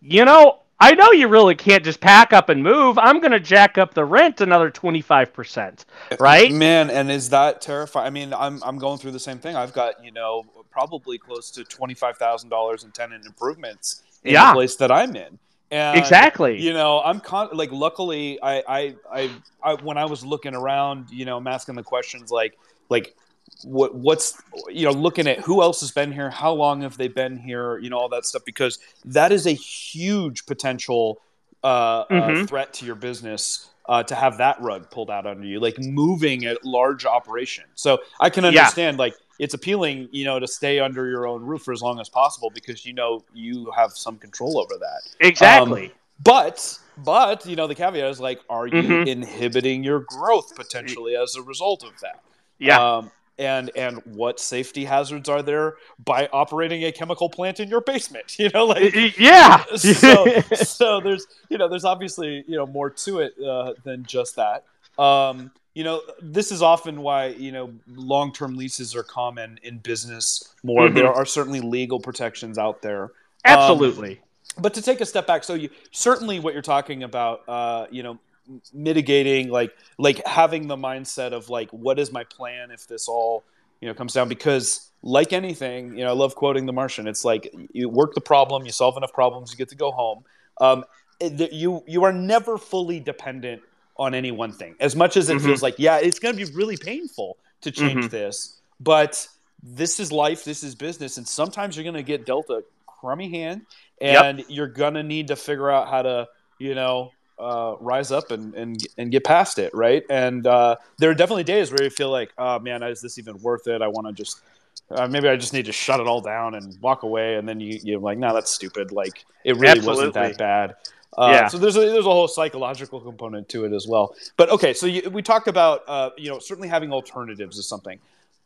you know, I know you really can't just pack up and move. I'm going to jack up the rent another 25%, eh, right? Man, and is that terrifying? I mean, I'm I'm going through the same thing. I've got, you know, probably close to $25,000 in tenant improvements in yeah. the place that I'm in. And, exactly. You know, I'm con- like, luckily, I, I, I, I, when I was looking around, you know, I'm asking the questions like, like, what what's you know looking at who else has been here how long have they been here you know all that stuff because that is a huge potential uh, uh mm-hmm. uh, threat to your business uh, to have that rug pulled out under you like moving a large operation so i can understand yeah. like it's appealing you know to stay under your own roof for as long as possible because you know you have some control over that exactly um, but but you know the caveat is like are you mm-hmm. inhibiting your growth potentially as a result of that yeah um, and and what safety hazards are there by operating a chemical plant in your basement you know like yeah. so, so there's you know there's obviously you know more to it uh, than just that. Um, you know this is often why you know long-term leases are common in business more. Mm-hmm. there are certainly legal protections out there. Um, absolutely. um, but to take a step back so you certainly what you're talking about uh, you know mitigating like like having the mindset of like what is my plan if this all you know comes down because like anything you know i love quoting the martian it's like you work the problem you solve enough problems you get to go home um, you you are never fully dependent on any one thing as much as it mm-hmm. feels like yeah it's going to be really painful to change mm-hmm. this but this is life this is business and sometimes you're going to get dealt a crummy hand and yep. you're going to need to figure out how to you know uh, rise up and, and and get past it, right? And uh, there are definitely days where you feel like, oh man, is this even worth it? I want to just uh, maybe I just need to shut it all down and walk away. And then you you're like, no, that's stupid. Like it really Absolutely. wasn't that bad. Uh, yeah. So there's a, there's a whole psychological component to it as well. But okay, so you, we talked about uh, you know certainly having alternatives is something.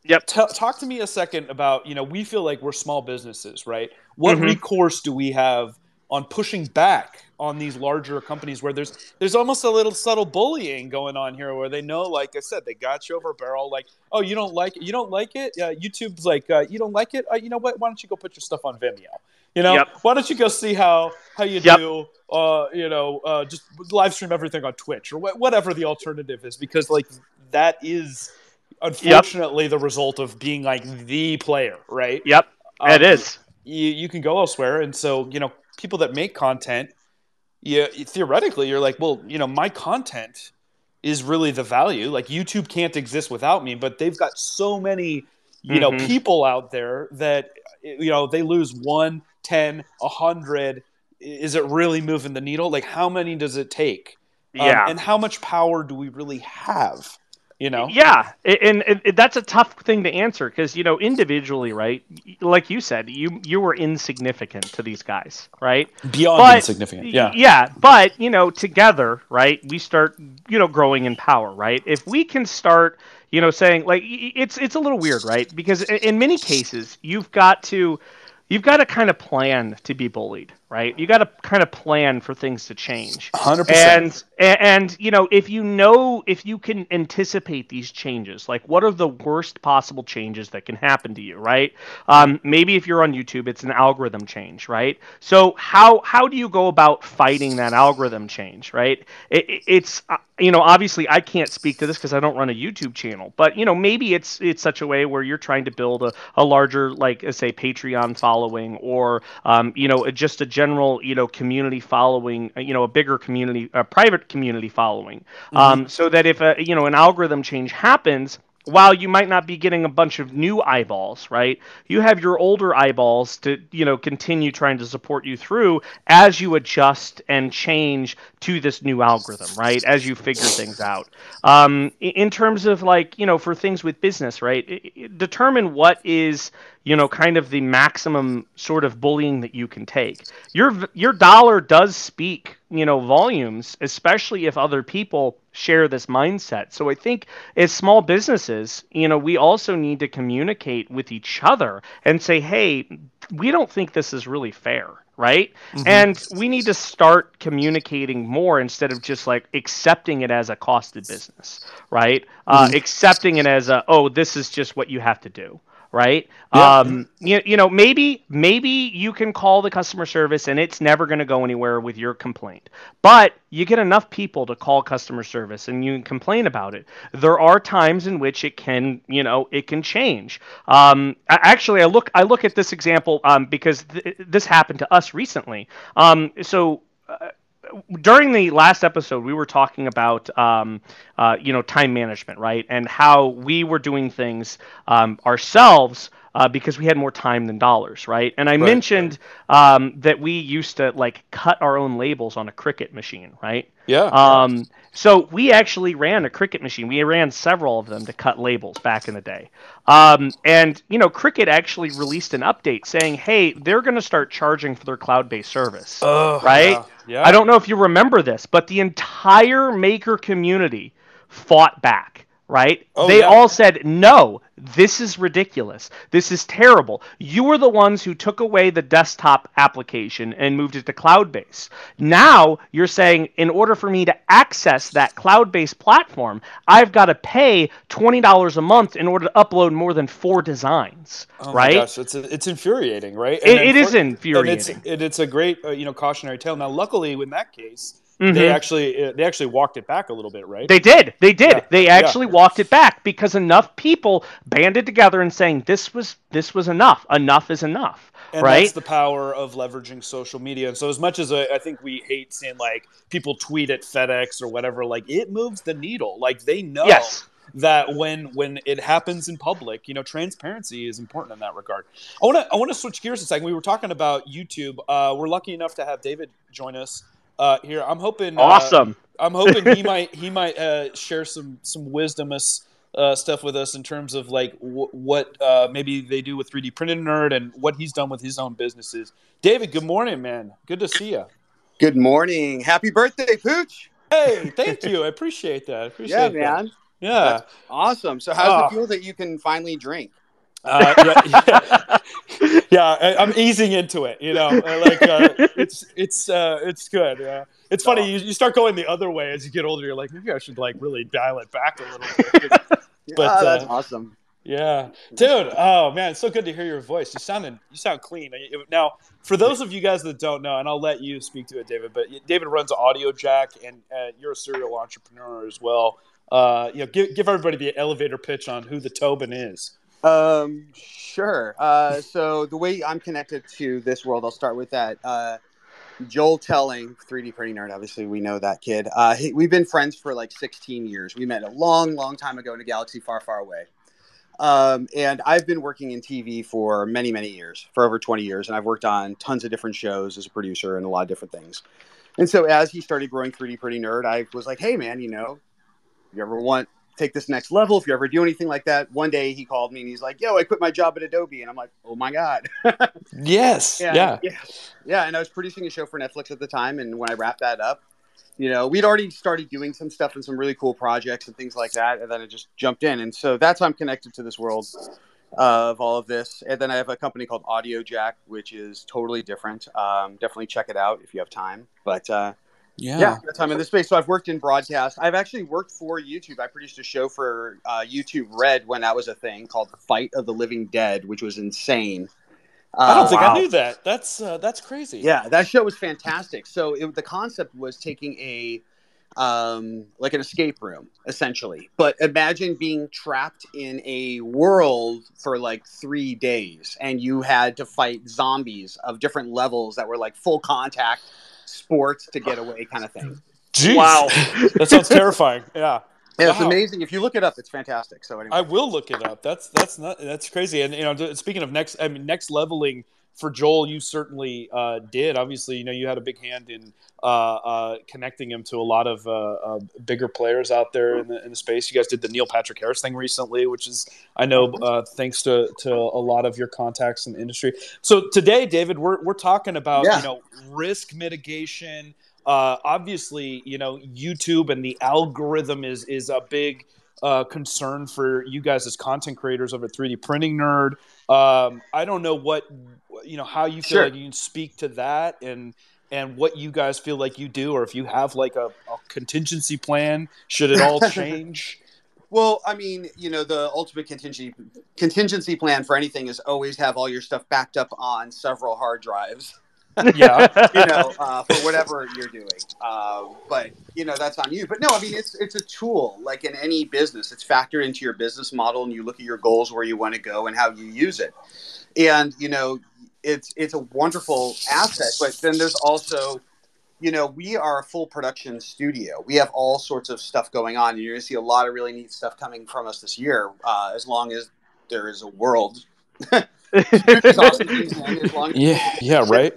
Yep. T- talk to me a second about you know we feel like we're small businesses, right? What mm-hmm. recourse do we have on pushing back on these larger companies where there's there's almost a little subtle bullying going on here where they know like i said they got you over a barrel like oh you don't like it you don't like it? Uh, youtube's like uh, you don't like it? Uh, you know what? Why don't you go put your stuff on vimeo? You know? Yep. why don't you go see how how you yep. do uh, you know uh, just live stream everything on twitch or wh- whatever the alternative is because like that is unfortunately yep. the result of being like the player right? Yep. Um, it is. you, you can go elsewhere and so you know people that make content, you theoretically you're like, well, you know, my content is really the value. Like YouTube can't exist without me, but they've got so many, you know, Mhm. people out there that you know they lose one, ten, a hundred. Is it really moving the needle? Like, how many does it take? Um, Yeah. and how much power do we really have? You know, Yeah, and, and, and that's a tough thing to answer because you know individually, right? Like you said, you you were insignificant to these guys, right? beyond But- insignificant. Yeah, Yeah, but you know, together, right? We start, you know, growing in power, right? If we can start, you know, saying like it's it's a little weird, right? Because in many cases, you've got to you've got to kind of plan to be bullied, right? You got to kind of plan for things to change. hundred percent. And, and and you know if you know if you can anticipate these changes like what are the worst possible changes that can happen to you right um, maybe if you're on youtube it's an algorithm change right so how how do you go about fighting that algorithm change right it, it- it's uh, you know obviously i can't speak to this because i don't run a youtube channel but you know maybe it's it's such a way where you're trying to build a, a larger like say patreon following or um, you know just a general you know community following uh, you know a bigger community a private community following. Um, so that if a you know an algorithm change happens while you might not be getting a bunch of new eyeballs, right? You have your older eyeballs to, you know, continue trying to support you through as you adjust and change to this new algorithm, right? As you figure things out. Um, in terms of like, you know, for things with business, right? determine what is, you know, kind of the maximum sort of bullying that you can take. Your your dollar does speak, you know, volumes, especially if other people share this mindset. So I think as small businesses, you know, we also need to communicate with each other and say, "Hey, we don't think this is really fair." Right? And we need to start communicating more instead of just like accepting it as a costed business, right? Uh, accepting it as a, oh, this is just what you have to do right? Yeah. Um, you, you know, maybe maybe you can call the customer service and it's never going to go anywhere with your complaint. But you get enough people to call customer service and you can complain about it. There are times in which it can, you know, it can change. Um, actually, I look I look at this example um, because th- this happened to us recently. Um, so during the last episode, we were talking about um, uh, you know time management, right, and how we were doing things um, ourselves uh, because we had more time than dollars, right? And I mentioned um, that we used to like cut our own labels on a Cricut machine, right? Yeah. Um, so we actually ran a Cricut machine. We ran several of them to cut labels back in the day. Um, and you know, Cricut actually released an update saying, "Hey, they're going to start charging for their cloud-based service." Oh, right? yeah. Yeah. I don't know if you remember this, but the entire maker community fought back, right? Oh, they yeah. all said, no, this is ridiculous. This is terrible. You were the ones who took away the desktop application and moved it to cloud based. Now you're saying, in order for me to access that cloud based platform, I've got to pay $20 a month in order to upload more than four designs, Oh right? gosh, it's it's infuriating, right? It- it is infuriating. And it's, and it's a great, uh, you know, cautionary tale. Now, luckily, in that case, Mhm. they actually uh, they actually walked it back a little bit, right? They did. They did. Yeah, They yeah. actually walked it back because enough people banded together and saying this was this was enough. Enough is enough. and right? that's the power of leveraging social media. And so, as much as I, I think we hate seeing like people tweet at FedEx or whatever, like it moves the needle. Like they know Yes. that when when it happens in public, you know, transparency is important in that regard. I want to I want to switch gears a second. We were talking about YouTube. Uh, we're lucky enough to have David join us uh, here. I'm hoping. uh, Awesome. I'm hoping he might he might uh, share some some wisdomous uh, stuff with us in terms of like w- what uh, maybe they do with 3D printed nerd and what he's done with his own businesses. David, good morning, man. Good to see you. Good morning. Happy birthday, Pooch. Hey, thank you. I appreciate that. I appreciate Yeah, that. man. Yeah. That's awesome. So, how's Oh. it feel that you can finally drink? Uh, yeah, yeah, yeah, I, I'm easing into it. You know, Uh, like uh, it's it's uh, it's good. Uh, it's funny. You, you start going the other way as you get older. You're like, maybe I should like really dial it back a little bit. 'Cause- But, that's uh, awesome. Yeah, dude. Oh man, it's so good to hear your voice. You sounded you sound clean. Now, for those of you guys that don't know, and I'll let you speak to it, David. But David runs Audio Jack, and uh, you're a serial entrepreneur as well. Uh, you know, give give everybody the elevator pitch on who the Tobin is. Um, sure. Uh, so the way I'm connected to this world, I'll start with that. Uh, Joel Telling, 3D printing nerd. Obviously, we know that kid. Uh, he, we've been friends for like 16 years. We met a long, long time ago in a galaxy far, far away. Um, and I've been working in TV for many, many years, for over 20 years. And I've worked on tons of different shows as a producer and a lot of different things. And so as he started growing 3D printing nerd, I was like, hey, man, you know, you ever want take this next level. If you ever do anything like that one day he called me and he's like yo i quit my job at adobe. And i'm like oh my god. Yes. Yeah. Yeah. Yeah. And i was producing a show for netflix at the time. And when i wrapped that up you know we'd already started doing some stuff and some really cool projects and things like that. And then i just jumped in. And so that's how i'm connected to this world of all of this. And then i have a company called audio jack which is totally different. Um, definitely check it out if you have time. But uh, yeah. yeah, that's how I'm in this space. So I've worked in broadcast. I've actually worked for YouTube. I produced a show for uh, YouTube Red when that was a thing called The Fight of the Living Dead, which was insane. I don't Uh, think wow. I knew that. That's uh, that's crazy. Yeah, that show was fantastic. So it, the concept was taking a um, like an escape room essentially, but imagine being trapped in a world for like three days, and you had to fight zombies of different levels that were like full contact sports to get away kind of thing. Jeez. Wow. that sounds terrifying. Yeah. Yeah, it's Wow. amazing. If you look it up, it's fantastic. So anyway, I will look it up. That's that's not that's crazy. And you know, speaking of next, I mean, next leveling for Joel, you certainly uh, did. Obviously, you know, you had a big hand in uh, uh, connecting him to a lot of uh, uh, bigger players out there in the, in the space. You guys did the Neil Patrick Harris thing recently, which is I know uh, thanks to to a lot of your contacts in the industry. So today, David, we're we're talking about Yeah. you know risk mitigation. Uh, obviously, you know, YouTube and the algorithm is is a big uh, concern for you guys as content creators over at 3D Printing Nerd. Um, I don't know what you know how you feel Sure. like you can speak to that and and what you guys feel like you do, or if you have like a, a contingency plan should it all change. Well, I mean, you know, the ultimate contingency contingency plan for anything is always have all your stuff backed up on several hard drives. yeah, You know, uh, for whatever you're doing. Um, but you know, that's on you. But no, I mean, it's it's a tool. Like in any business, it's factored into your business model, and you look at your goals, where you want to go, and how you use it. And you know, it's it's a wonderful asset. But then there's also you know, we are a full production studio. We have all sorts of stuff going on. You're going to see a lot of really neat stuff coming from us this year, uh, as long as there is a world. It's awesome things, man, as long as yeah, yeah, right.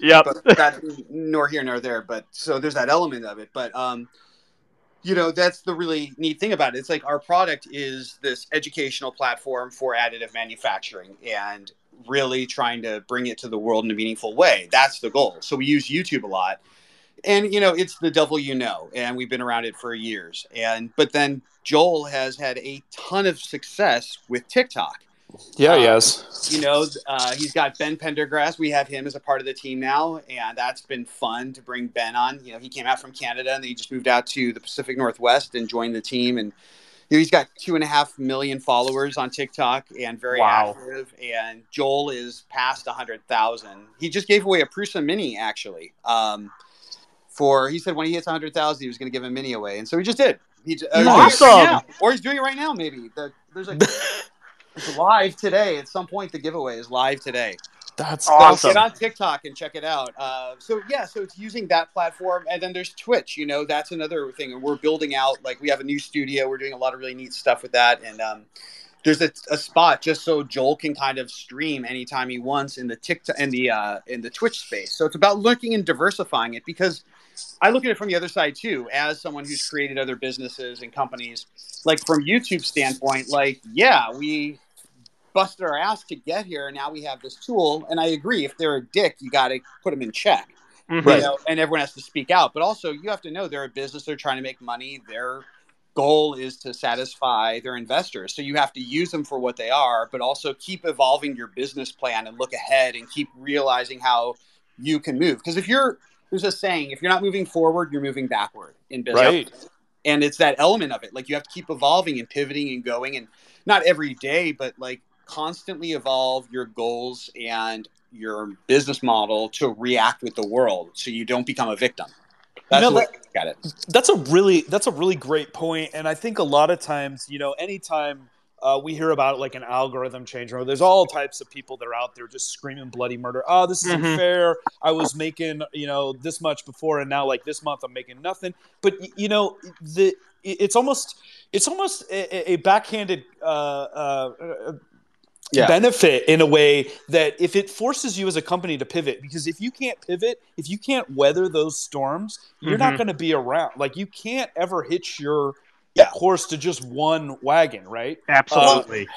Yeah, But that's nor here nor there. But so there's that element of it. But um, you know, that's the really neat thing about it. It's like our product is this educational platform for additive manufacturing and really trying to bring it to the world in a meaningful way. That's the goal. So we use YouTube a lot. And you know, it's the devil you know, and we've been around it for years. And but then Joel has had a ton of success with TikTok. Yeah, Um, yes. You know, uh, he's got Ben Pendergrass. We have him as a part of the team now, and that's been fun to bring Ben on. You know, he came out from Canada and then he just moved out to the Pacific Northwest and joined the team. And he's got two and a half million followers on TikTok and very Wow. active. And Joel is past a hundred thousand. He just gave away a Prusa Mini actually. Um, for he said when he hits a hundred thousand, he was going to give a mini away, and so he just did. He j- uh, he's doing it Awesome. right now. or he's doing it right now. Maybe the, there's a it's live today. At some point, the giveaway is live today. That's So Awesome. get on TikTok and check it out. Uh, so yeah, so it's using that platform, and then there's Twitch. You know, that's another thing, and we're building out. Like we have a new studio. We're doing a lot of really neat stuff with that, and um, there's a, a spot just so Joel can kind of stream anytime he wants in the TikTok in the uh, in the Twitch space. So it's about looking and diversifying it because I look at it from the other side too, as someone who's created other businesses and companies. Like from YouTube standpoint, like yeah, we busted our ass to get here. And now we have this tool, and I agree. If they're a dick, you got to put them in check, Mhm. you know, and everyone has to speak out. But also, you have to know they're a business; they're trying to make money. Their goal is to satisfy their investors, so you have to use them for what they are, but also keep evolving your business plan and look ahead and keep realizing how you can move. Because if you're there's a saying, if you're not moving forward, you're moving backward in business right. and it's that element of it like you have to keep evolving and pivoting and going and not every day but like constantly evolve your goals and your business model to react with the world so you don't become a victim that's know, the way look at it that's a really that's a really great point and i think a lot of times you know anytime uh, we hear about like an algorithm change, or there's all types of people that are out there just screaming bloody murder. Oh, this isn't Mhm. fair. I was making you know this much before, and now like this month I'm making nothing. But you know the it's almost it's almost a, a backhanded uh, uh, Yeah. benefit in a way that if it forces you as a company to pivot, because if you can't pivot, if you can't weather those storms, you're not Mhm. going to be around. Like you can't ever hitch your Yeah. horse to just one wagon, right? Absolutely.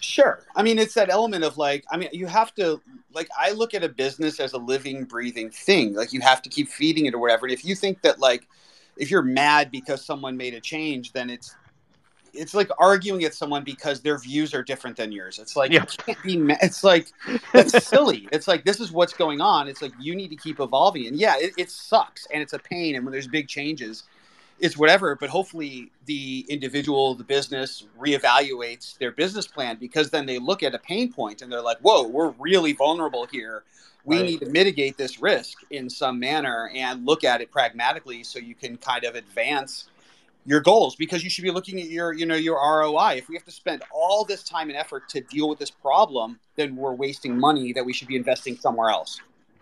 Sure. I mean, it's that element of like, I mean, you have to, like, I look at a business as a living, breathing thing. Like, you have to keep feeding it or whatever. And if you think that, like, if you're mad because someone made a change, then it's, it's like arguing at someone because their views are different than yours. It's like, Yeah. you can't be mad. It's like, that's silly. It's like, this is what's going on. It's like, you need to keep evolving. And yeah, it, it sucks and it's a pain. And when there's big changes, it's whatever, but hopefully the individual, the business reevaluates their business plan because then they look at a pain point and they're like, whoa, we're really vulnerable here. We need to mitigate this risk in some manner and look at it pragmatically so you can kind of advance your goals because you should be looking at your, you know, your ROI. If we have to spend all this time and effort to deal with this problem, then we're wasting money that we should be investing somewhere else.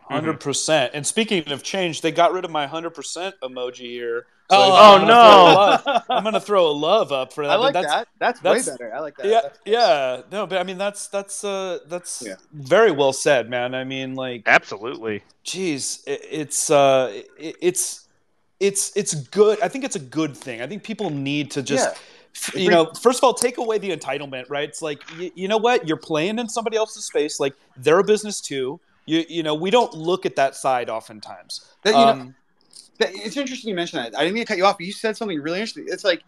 100 percent. And speaking of change, they got rid of my hundred percent emoji here. Oh, I'm gonna no. throw a love- I'm gonna throw a love up for that. I like that's, that. That's, that's- way better. I like that. Yeah, That's- yeah, no, but I mean that's that's uh that's Yeah. very well said, man. I mean, like, Absolutely. geez, it, it's uh, it, it's it's it's good. I think it's a good thing. I think people need to just. Yeah. You know, first of all, take away the entitlement, right? It's like you, you know what, you're playing in somebody else's space. Like they're a business too. You you know, we don't look at that side oftentimes. That, you know, Um, That- It's interesting you mentioned that. I didn't mean to cut you off, but you said something really interesting. It's like,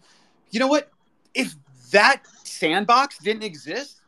you know what? If that sandbox didn't exist,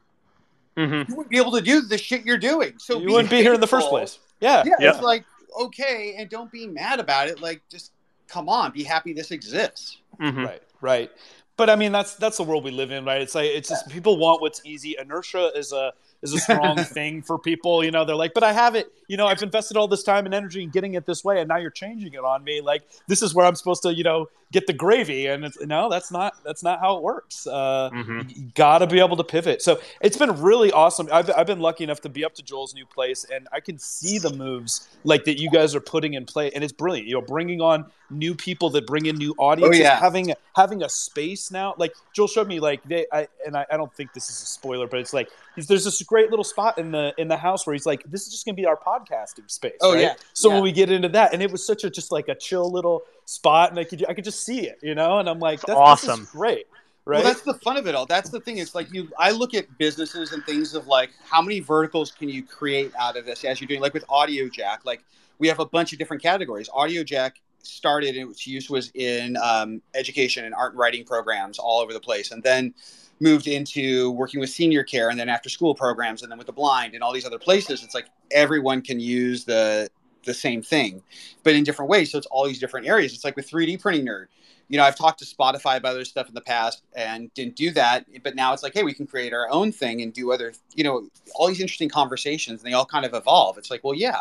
hmm you wouldn't be able to do the shit you're doing. So you wouldn't be here in the first place. Yeah, Yeah, Yeah. it's like okay, and don't be mad about it. Like, just come on, be happy this exists. hmm right right. But i mean that's that's the world we live in right? It's like it's just people want what's easy. Inertia is a is a strong thing for people you know? They're like but i have it you know i've invested all this time and energy in getting it this way and now you're changing it on me. Like this is where i'm supposed to you know get the gravy and it's no that's not that's not how it works. Uh hmm you gotta be able to pivot. So it's been really awesome. I've, I've been lucky enough to be up to joel's new place and i can see the moves like that you guys are putting in play and it's brilliant. You know bringing on new people that bring in new audiences Oh, yeah. having having a space now. Like joel showed me like they I, and I, I don't think this is a spoiler but it's like there's this great little spot in the in the house where he's like this is just gonna be our podcasting space Oh, right? yeah. so Yeah. when we get into that and it was such a just like a chill little spot and i could i could just see it you know and i'm like that's awesome. great right Well, that's the fun of it all. That's the thing. It's like you. I look at businesses and things of like how many verticals can you create out of this as you're doing. Like with Audio Jack, like we have a bunch of different categories. Audio Jack started and its use was in um, education and art and writing programs all over the place, and then moved into working with senior care and then after school programs and then with the blind and all these other places. It's like everyone can use the the same thing, but in different ways. So it's all these different areas. It's like with 3D printing nerd you know, I've talked to Spotify about other stuff in the past and didn't do that. But now it's like, hey, we can create our own thing and do other, you know, all these interesting conversations and they all kind of evolve. It's like, well, yeah,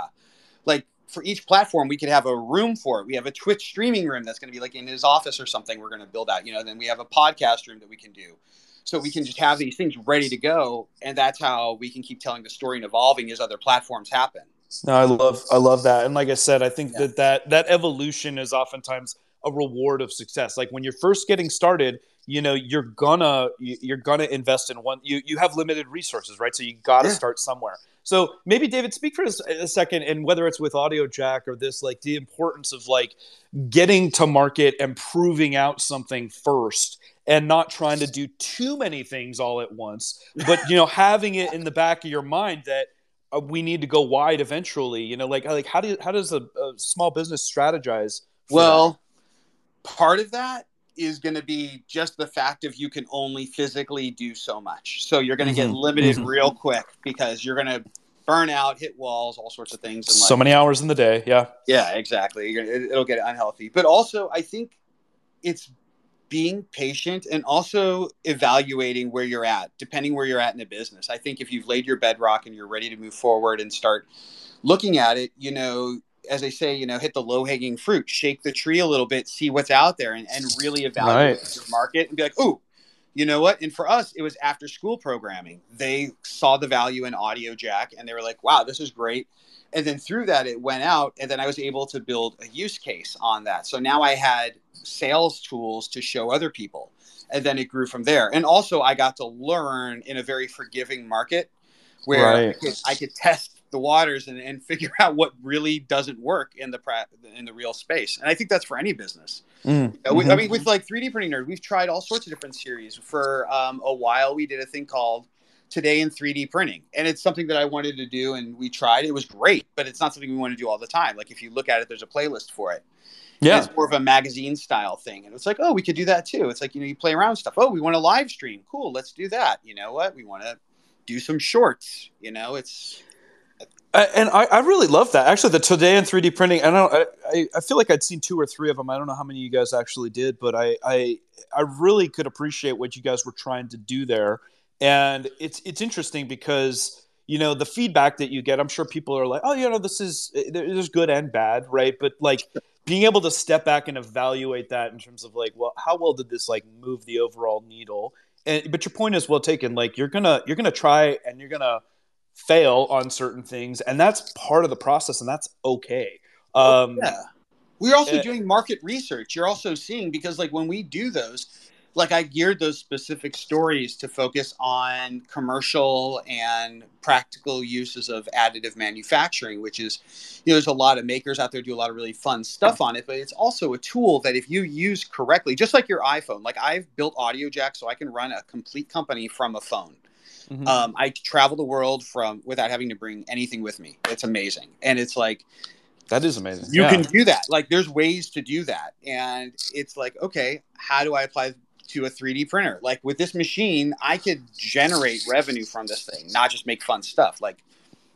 like for each platform, we could have a room for it. We have a Twitch streaming room that's going to be like in his office or something. We're going to build out, you know, then we have a podcast room that we can do. So we can just have these things ready to go. And that's how we can keep telling the story and evolving as other platforms happen. No, I love I love that, and like I said, I think Yeah. that that that evolution is oftentimes a reward of success. Like when you're first getting started, you know you're gonna you- you're gonna invest in one. You you have limited resources, right? So you got to Yeah. start somewhere. So maybe David, speak for a second, and whether it's with Audio Jack or this, like the importance of like getting to market and proving out something first and not trying to do too many things all at once but you know having it in the back of your mind that uh, we need to go wide eventually you know like like how do you, how does a, a small business strategize Well, part of that is going to be just the fact of you can only physically do so much. So you're going to get Mhm. limited Mhm. real quick because you're going to burn out, hit walls, all sorts of things. that? So many hours in the day yeah yeah, exactly. Gonna, it'll get unhealthy. But also, I think it's being patient and also evaluating where you're at, depending where you're at in the business. I think if you've laid your bedrock and you're ready to move forward and start looking at it, you know, as I say, you know, hit the low hanging fruit, shake the tree a little bit, see what's out there, and, and really evaluate Right. your market and be like, oh, you know what? And for us, it was after school programming. They saw the value in audio jack and they were like, wow, this is great. And then through that, it went out. And then I was able to build a use case on that. So now I had sales tools to show other people. And then it grew from there. And also, I got to learn in a very forgiving market where right. I, could, I could test the waters and, and figure out what really doesn't work in the pra- in the real space. And I think that's for any business. Mm. You know, we, I mean, with like 3D printing nerd, we've tried all sorts of different series. For um, a while, we did a thing called Today in 3D Printing, and it's something that I wanted to do, and we tried. It was great, but it's not something we want to do all the time. Like if you look at it, there's a playlist for it. Yeah, and it's more of a magazine style thing, and it's like, oh, we could do that too. It's like you know, you play around stuff. Oh, we want to live stream. Cool, let's do that. You know what? We want to do some shorts. You know, it's and I, I, really love that. Actually, the today in 3D printing. I don't. I, I feel like I'd seen two or three of them. I don't know how many you guys actually did, but I, I, I really could appreciate what you guys were trying to do there. And it's it's interesting because you know the feedback that you get. I'm sure people are like, oh, you know, this is eh, there's good and bad, right? But like being able to step back and evaluate that in terms of like, well, how well did this like move the overall needle? And but your point is well taken. Like you're gonna you're gonna try and you're gonna fail on certain things, and that's part of the process, and that's okay. Um, yeah, we're also uh, doing market research. You're also seeing because like when we do those, like I geared those specific stories to focus on commercial and practical uses of additive manufacturing, which is, you know, there's a lot of makers out there do a lot of really fun stuff on it, but it's also a tool that if you use correctly, just like your iPhone, like I've built audio jack so I can run a complete company from a phone. Mm-hmm. Um, I travel the world from without having to bring anything with me. It's amazing, and it's like that is amazing. You yeah. can do that. Like, there's ways to do that, and it's like, okay, how do I apply to a 3D printer? Like with this machine, I could generate revenue from this thing, not just make fun stuff. Like,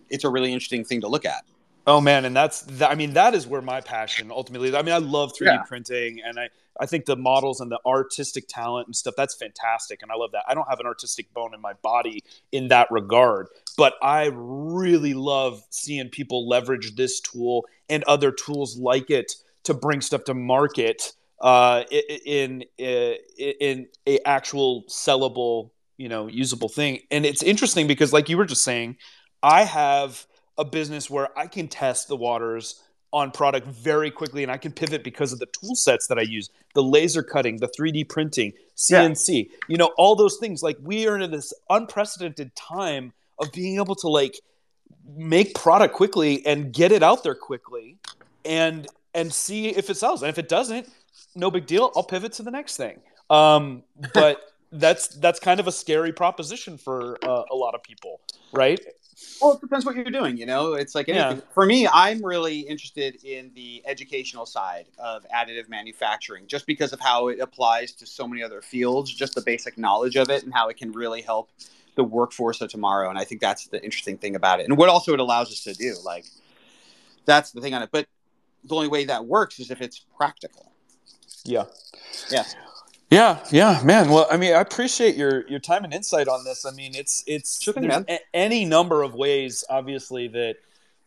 it's a really interesting thing to look at. Oh man, and that's that, I mean that is where my passion ultimately. I mean, I love 3D yeah. printing, and I I think the models and the artistic talent and stuff that's fantastic, and I love that. I don't have an artistic bone in my body in that regard, but I really love seeing people leverage this tool and other tools like it to bring stuff to market uh, in in in a actual sellable, you know, usable thing. And it's interesting because, like you were just saying, I have a business where I can test the waters on product very quickly and I can pivot because of the tool sets that I use the laser cutting, the 3D printing, CNC, yeah. you know, all those things. Like we are in this unprecedented time of being able to like make product quickly and get it out there quickly and and see if it sells. And if it doesn't, no big deal. I'll pivot to the next thing. Um, but that's that's kind of a scary proposition for uh, a lot of people, right? Well, it depends what you're doing. You know, it's like anything. Yeah. For me, I'm really interested in the educational side of additive manufacturing, just because of how it applies to so many other fields. Just the basic knowledge of it and how it can really help the workforce of tomorrow. And I think that's the interesting thing about it, and what also it allows us to do. Like, that's the thing on it. But the only way that works is if it's practical. Yeah. Yeah. Yeah, yeah, man. Well, I mean, I appreciate your your time and insight on this. I mean, it's it's sure thing, a, any number of ways, obviously, that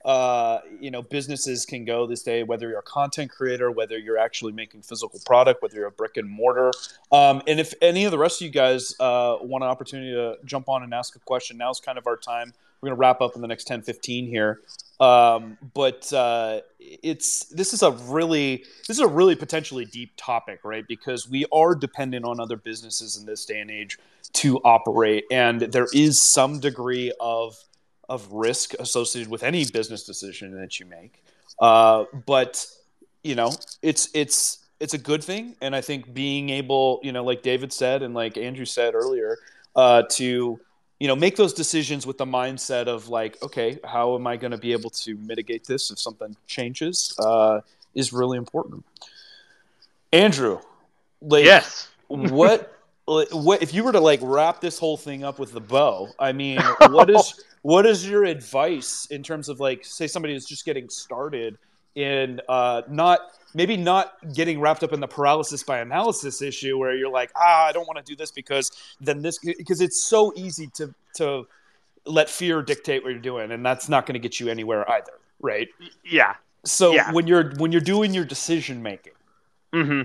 uh, you know businesses can go this day. Whether you're a content creator, whether you're actually making physical product, whether you're a brick and mortar, um, and if any of the rest of you guys uh, want an opportunity to jump on and ask a question, now's kind of our time. We're going to wrap up in the next 10, 15 here. Um, but uh, it's this is a really this is a really potentially deep topic, right? Because we are dependent on other businesses in this day and age to operate, and there is some degree of of risk associated with any business decision that you make. Uh, but you know, it's it's it's a good thing, and I think being able, you know, like David said and like Andrew said earlier, uh, to you know make those decisions with the mindset of like okay how am i going to be able to mitigate this if something changes uh, is really important. Andrew like, yes. what what if you were to like wrap this whole thing up with the bow i mean what is what is your advice in terms of like say somebody is just getting started in uh, not maybe not getting wrapped up in the paralysis by analysis issue where you're like, ah, I don't want to do this because then this because it's so easy to to let fear dictate what you're doing, and that's not going to get you anywhere either, right? Yeah. So yeah. when you're when you're doing your decision making, mm-hmm.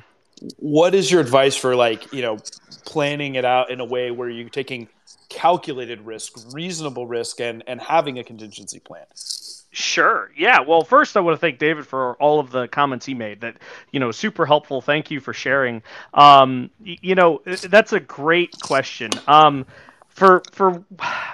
what is your advice for like you know planning it out in a way where you're taking calculated risk, reasonable risk, and and having a contingency plan? Sure. Yeah. Well, first, I want to thank David for all of the comments he made. That you know, super helpful. Thank you for sharing. Um, you know, that's a great question. Um, for for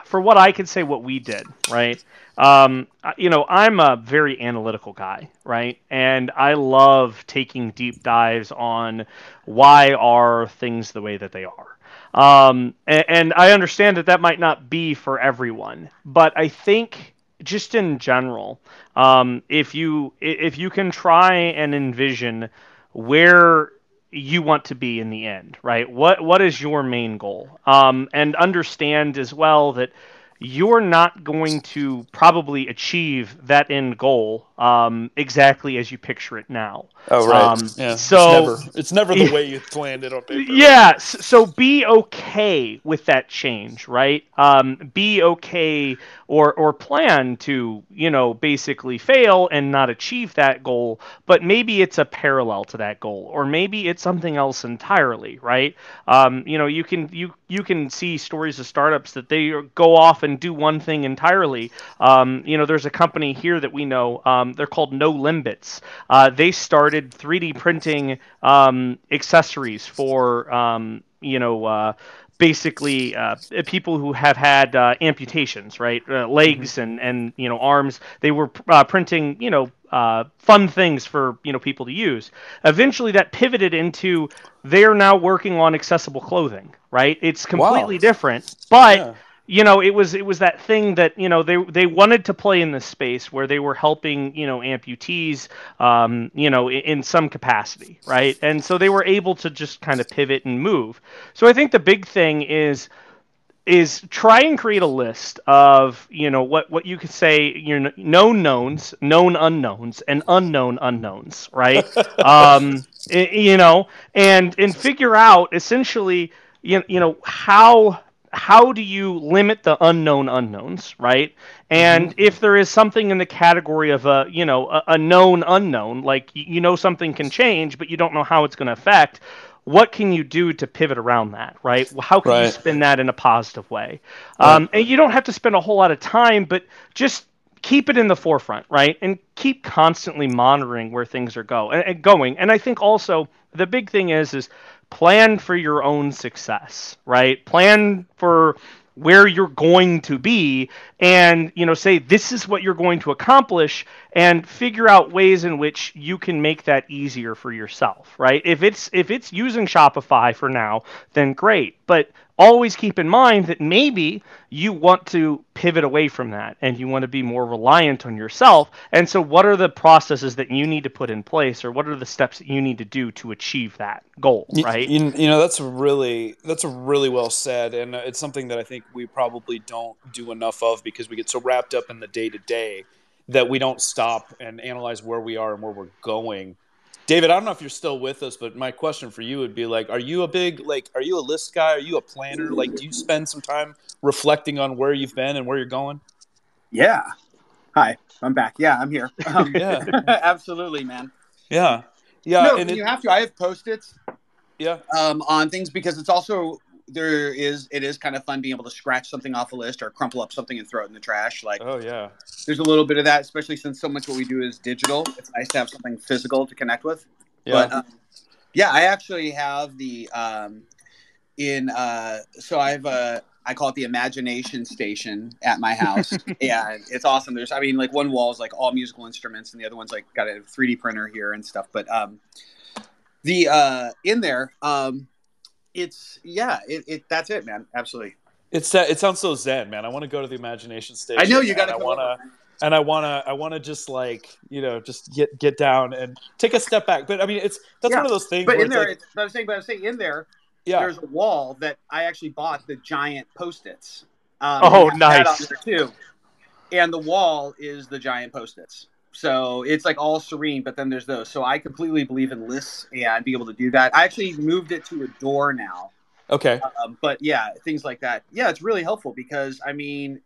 for what I can say, what we did, right? Um, you know, I'm a very analytical guy, right? And I love taking deep dives on why are things the way that they are. Um, and, and I understand that that might not be for everyone, but I think just in general, um, if you if you can try and envision where you want to be in the end, right? What what is your main goal? Um, and understand as well that you're not going to probably achieve that end goal um, exactly as you picture it now. Oh right. Um, yeah. So it's never, it's never the way you planned it on paper. Yeah. So be okay with that change, right? Um, be okay or or plan to you know basically fail and not achieve that goal, but maybe it's a parallel to that goal, or maybe it's something else entirely, right? Um, you know, you can you you can see stories of startups that they go off and do one thing entirely. Um, you know, there's a company here that we know. Um, they're called No Limbits. Uh, they started 3D printing um, accessories for um, you know. Uh, basically uh, people who have had uh, amputations, right? Uh, legs mm-hmm. and and you know arms. They were uh, printing you know uh, fun things for you know people to use. Eventually, that pivoted into they are now working on accessible clothing, right? It's completely wow. different, but. Yeah you know it was it was that thing that you know they they wanted to play in this space where they were helping you know amputees um, you know in, in, some capacity right? And so they were able to just kind of pivot and move. So i think the big thing is is try and create a list of you know what what you could say your known knowns known unknowns and unknown unknowns right? Um, you know and and figure out essentially you, you know how how do you limit the unknown unknowns, right? And mm-hmm. if there is something in the category of a, you know, a, a known unknown, like you know something can change, but you don't know how it's going to affect, what can you do to pivot around that, right? How can right. you spin that in a positive way? Right. Um, and you don't have to spend a whole lot of time, but just keep it in the forefront, right? And keep constantly monitoring where things are go and going. And I think also the big thing is is plan for your own success, right? Plan for where you're going to be and you know say this is what you're going to accomplish and figure out ways in which you can make that easier for yourself right if it's if it's using shopify for now then great but always keep in mind that maybe you want to pivot away from that and you want to be more reliant on yourself. And so, what are the processes that you need to put in place, or what are the steps that you need to do to achieve that goal? Right? You, you know, that's really that's really well said, and it's something that I think we probably don't do enough of because we get so wrapped up in the day to day that we don't stop and analyze where we are and where we're going David, I don't know if you're still with us, but my question for you would be like, are you a big like, are you a list guy? Are you a planner? Like, do you spend some time reflecting on where you've been and where you're going? Yeah. Hi, I'm back. Yeah, I'm here. Um, yeah, absolutely, man. Yeah, yeah. No, and you it, have to. I have post-its. Yeah. Um, on things because it's also there is it is kind of fun being able to scratch something off a list or crumple up something and throw it in the trash. Like, oh yeah, there's a little bit of that, especially since so much what we do is digital. It's nice to have something physical to connect with. Yeah. But um, yeah, I actually have the um, in uh, so I have a I call it the imagination station at my house. yeah, it's awesome. There's I mean like one wall is like all musical instruments and the other one's like got a 3D printer here and stuff. But um, the uh, in there um it's yeah, it, it that's it, man. Absolutely. It's it sounds so zen, man. I want to go to the imagination stage. I know you got to. I want to, and I want to, I want to just like you know, just get get down and take a step back. But I mean, it's that's yeah. one of those things. But in there, like, but I'm saying, but I'm saying in there, yeah. there's a wall that I actually bought the giant post-its. Um, oh, nice. too, and the wall is the giant post-its. So it's like all serene, but then there's those. So I completely believe in lists and be able to do that. I actually moved it to a door now. Okay. Um, but yeah, things like that. Yeah, it's really helpful because I mean,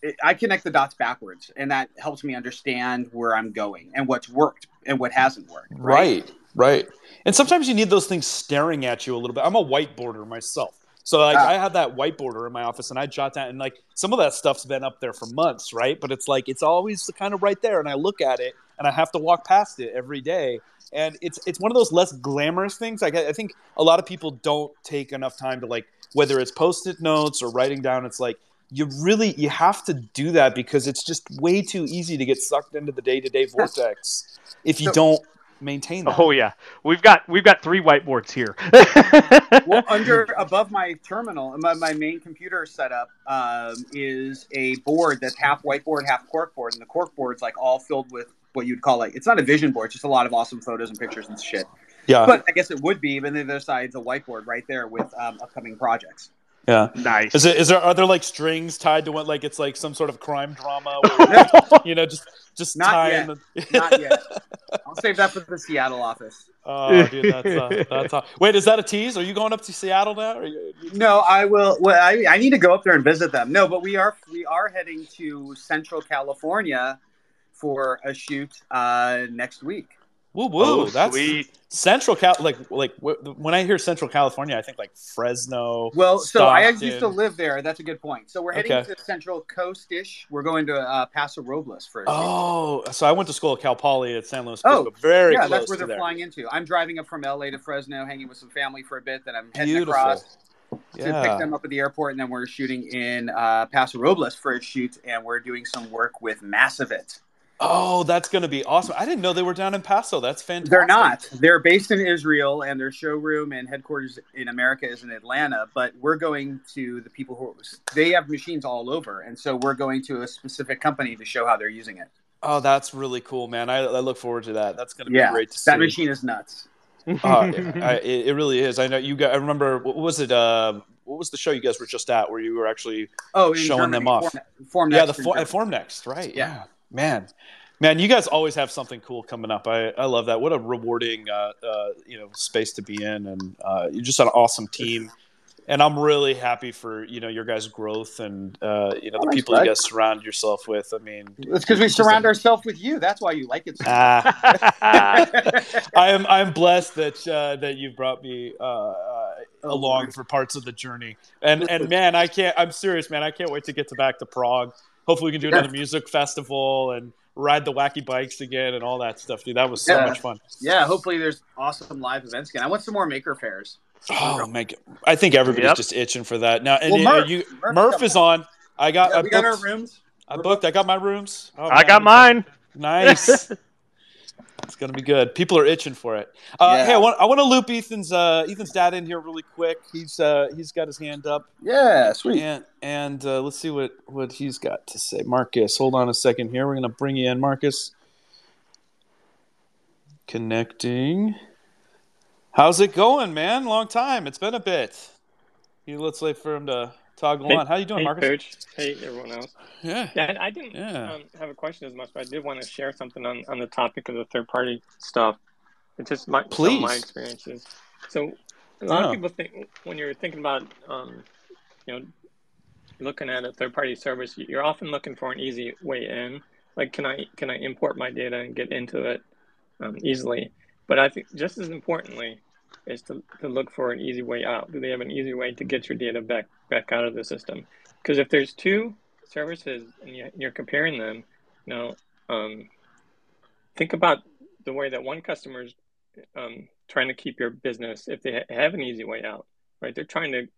it, I connect the dots backwards, and that helps me understand where I'm going and what's worked and what hasn't worked. Right. right. Right. And sometimes you need those things staring at you a little bit. I'm a whiteboarder myself. So like Ah. I have that whiteboarder in my office and I jot down and like some of that stuff's been up there for months, right? But it's like it's always kind of right there and I look at it and I have to walk past it every day. And it's it's one of those less glamorous things. Like I I think a lot of people don't take enough time to like whether it's post-it notes or writing down it's like you really you have to do that because it's just way too easy to get sucked into the day-to-day vortex if you So- don't maintain that. Oh yeah, we've got we've got three whiteboards here. well, under above my terminal, my, my main computer setup um, is a board that's half whiteboard, half corkboard, and the corkboard's like all filled with what you'd call like it's not a vision board, it's just a lot of awesome photos and pictures and shit. Yeah. But I guess it would be, but the other side's a whiteboard right there with um, upcoming projects. Yeah. nice. Is it is there are there like strings tied to what like it's like some sort of crime drama where, you know just just Not yet. the- Not yet. I'll save that for the Seattle office. oh dude that's uh, that's uh, wait is that a tease are you going up to Seattle now you, No, I will. Well, I, I need to go up there and visit them. No, but we are we are heading to Central California for a shoot uh, next week. Woo woo Oh, that's sweet. Central Cal like like wh- when I hear Central California I think like Fresno Well, so I used to live there. That's a good point. So we're heading Okay. to Central Coast-ish. We're going to uh, Paso Robles for a shoot. oh so I went to school at Cal Poly at San Luis Obispo. Oh, very yeah, that's where they're there. flying into. I'm driving up from LA to Fresno, hanging with some family for a bit. Then I'm heading Beautiful. across to pick them up at the airport, and then we're shooting in uh, Paso Robles for a shoot, and we're doing some work with Massivit. Oh that's gonna be awesome I didn't know they were down in Paso that's fantastic They're not. They're based in Israel, and their showroom and headquarters in America is in Atlanta. But we're going to the people who they have machines all over, and so we're going to a specific company to show how they're using it. Oh, that's really cool, man. I, I look forward to that. That's going to be Yeah, great to see. that machine is nuts. Uh, I, it, it really is. I know you got. I remember what was it? Uh, what was the show you guys were just at where you were actually? Oh, in Showing them off. Form, Form yeah, the for, at Formnext, right? Yeah. Man, man, you guys always have something cool coming up. I, I love that. What a rewarding, uh, uh, you know, space to be in, and uh, you're just an awesome team. And I'm really happy for you know your guys' growth and uh, you know the people you guys surround yourself with. I mean, It's because we surround a- ourselves with you. That's why you like it. So Ah, much. I am I'm blessed that uh, that you've brought me uh, uh, along for parts of the journey. And and man, I can't. I'm serious, man. I can't wait to get to back to Prague. Hopefully, we can do another music festival and ride the wacky bikes again and all that stuff, dude. That was so Yeah. much fun. yeah, hopefully there's awesome live events again. I want some more maker fairs. Oh my god, I think everybody's Yep. just itching for that now. And Well, you- Murph- you, Murph's Murph is on. I got. Yeah, I we got our booked- rooms. I booked. I got my rooms. Oh, I man. got mine. Nice. it's gonna be good. People are itching for it. Uh, Yeah. Hey, I want, I want to loop Ethan's uh, Ethan's dad in here really quick. He's uh, he's got his hand up, Yeah, sweet. and and uh, let's see what what he's got to say. Marcus, hold on a second here. We're gonna bring you in, Marcus. Connecting. How's it going, man? Long time. It's been a bit. You let's wait for him to toggle Hey- on. How you doing, hey, Marcus? Coach. Hey, everyone else. Yeah. Yeah, I didn't Yeah. um, have a question as much, but I did want to share something on, on the topic of the third party stuff. It's just my, of my experiences. So, a lot of people think when you're thinking about, um, you know, looking at a third party service, you're often looking for an easy way in. Like, can I can I import my data and get into it um, easily? But I think just as importantly is to, to look for an easy way out. Do they have an easy way to get your data back back out of the system? Because if there's two services and you, you're comparing them, you know, um, think about the way that one customer's um, trying to keep your business if they ha- have an easy way out, right? They're trying to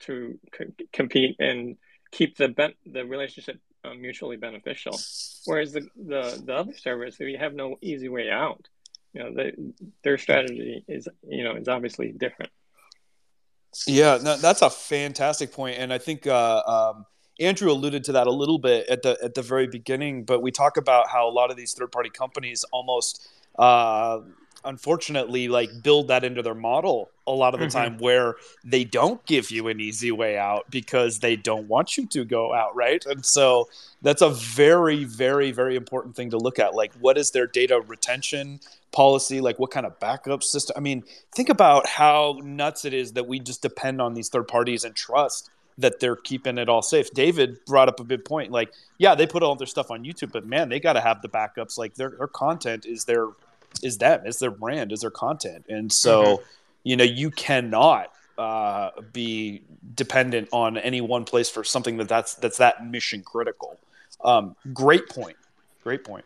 to c- compete and keep the ben- the relationship uh, mutually beneficial. Whereas the, the the other service, if you have no easy way out, you know, they, their strategy is you know is obviously different. Yeah, no, that's a fantastic point, and I think uh, um, Andrew alluded to that a little bit at the at the very beginning. But we talk about how a lot of these third party companies almost, uh, unfortunately, like build that into their model a lot of the Mhm. time, where they don't give you an easy way out because they don't want you to go out, right? And so that's a very, very, very important thing to look at. Like, what is their data retention policy? Like, what kind of backup system? I mean, think about how nuts it is that we just depend on these third parties and trust that they're keeping it all safe. David brought up a good point. Like, yeah, they put all their stuff on YouTube, but man, they got to have the backups. Like, their, their content is their is them, is their brand, is their content, and so mm-hmm. you know you cannot uh, be dependent on any one place for something that that's that's that mission critical. Um, great point. Great point.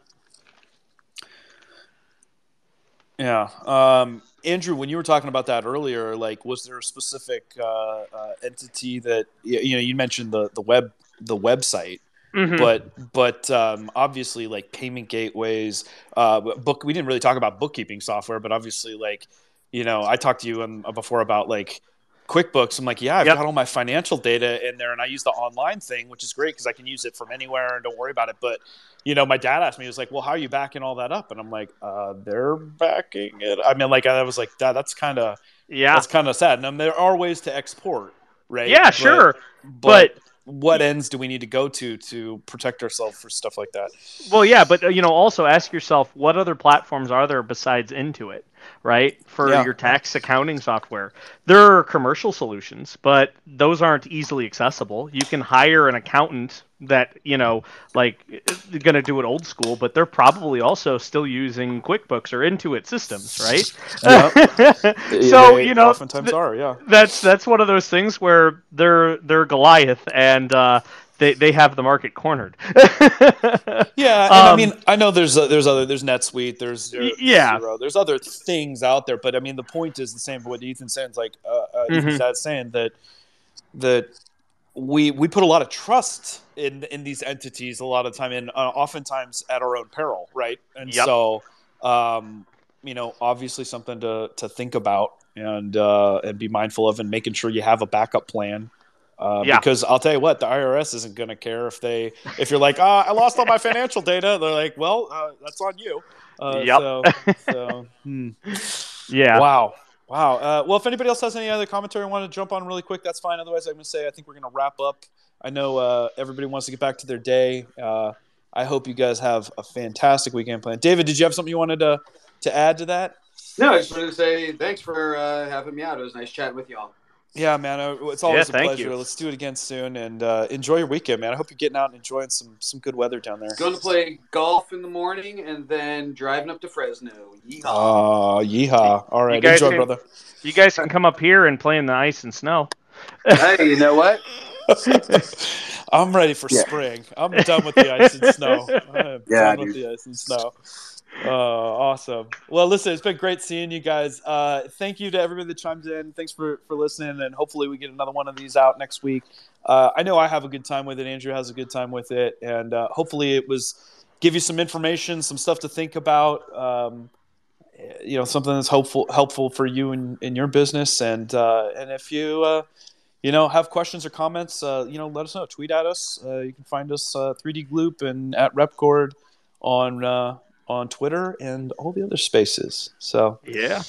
Yeah. Um, Andrew, when you were talking about that earlier, like, was there a specific uh, uh, entity that you know? You mentioned the the web the website, mm-hmm. but but um, obviously like payment gateways, uh, book. We didn't really talk about bookkeeping software, but obviously like you know, I talked to you um, before about like QuickBooks, I'm like, yeah, I've yep. got all my financial data in there, and I use the online thing, which is great because I can use it from anywhere and don't worry about it. But you know, my dad asked me, he was like, well, how are you backing all that up? And I'm like, uh, they're backing it. I mean, like, I was like, Dad, that's kind of yeah, that's kind of sad. And I mean, there are ways to export, right? Yeah, but, sure, but, but what ends do we need to go to to protect ourselves for stuff like that? Well, yeah, but uh, you know, also ask yourself what other platforms are there besides Intuit? Right? For yeah. your tax accounting software. There are commercial solutions, but those aren't easily accessible. You can hire an accountant that, you know, like going to do it old school, but they're probably also still using QuickBooks or Intuit systems, right? so, they you know, oftentimes th- are, yeah. That's that's one of those things where they're they're Goliath and uh they they have the market cornered. yeah, um, I mean, I know there's uh, there's other there's NetSuite, there's, there's yeah, Xero, there's other things out there, but I mean, the point is the same. For what Ethan saying, like uh, uh, mm-hmm. Ethan's saying that that we we put a lot of trust in in these entities a lot of time, and uh, oftentimes at our own peril, right? And yep. so, um, you know, obviously something to to think about and uh, and be mindful of, and making sure you have a backup plan uh, yeah. Because I'll tell you what, the IRS isn't going to care if they if you're like, ah, I lost all my financial data. They're like, well, uh, that's on you. Uh, yep. So, so hmm. yeah. Wow. Wow. Uh, well, if anybody else has any other commentary I want to jump on really quick, that's fine. Otherwise, I'm going to say I think we're going to wrap up. I know uh, everybody wants to get back to their day. Uh, I hope you guys have a fantastic weekend plan. David, did you have something you wanted to to add to that? No, I just wanted to say thanks for having me out. It was nice chatting with y'all. Yeah, man, uh, it's always yeah, a pleasure. You. Let's do it again soon, and uh, enjoy your weekend, man. I hope you're getting out and enjoying some some good weather down there. Going to play golf in the morning, and then driving up to Fresno. Yeehaw! Oh, yeehaw! All right, enjoy, can, brother. You guys can come up here and play in the ice and snow. hey, you know what? I'm ready for yeah. spring. I'm done with the ice and snow. I'm yeah, done dude. with the ice and snow. Oh, awesome. Well, listen, it's been great seeing you guys. Uh, thank you to everybody that chimed in. Thanks for, for listening, and hopefully we get another one of these out next week. Uh, I know I have a good time with it. Andrew has a good time with it, and uh, hopefully it was give you some information, some stuff to think about. Um, you know, something that's hopeful helpful for you in, in your business, and uh, and if you uh, you know have questions or comments, uh, you know, let us know. Tweet at us. you can find us 3D Gloop and at RepKord on on Twitter and all the other spaces. So yeah.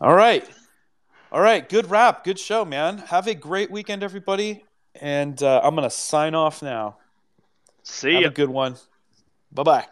All right. All right. Good wrap. Good show, man. Have a great weekend, everybody. And uh, I'm gonna sign off now. See you. Have ya. a good one. Bye bye.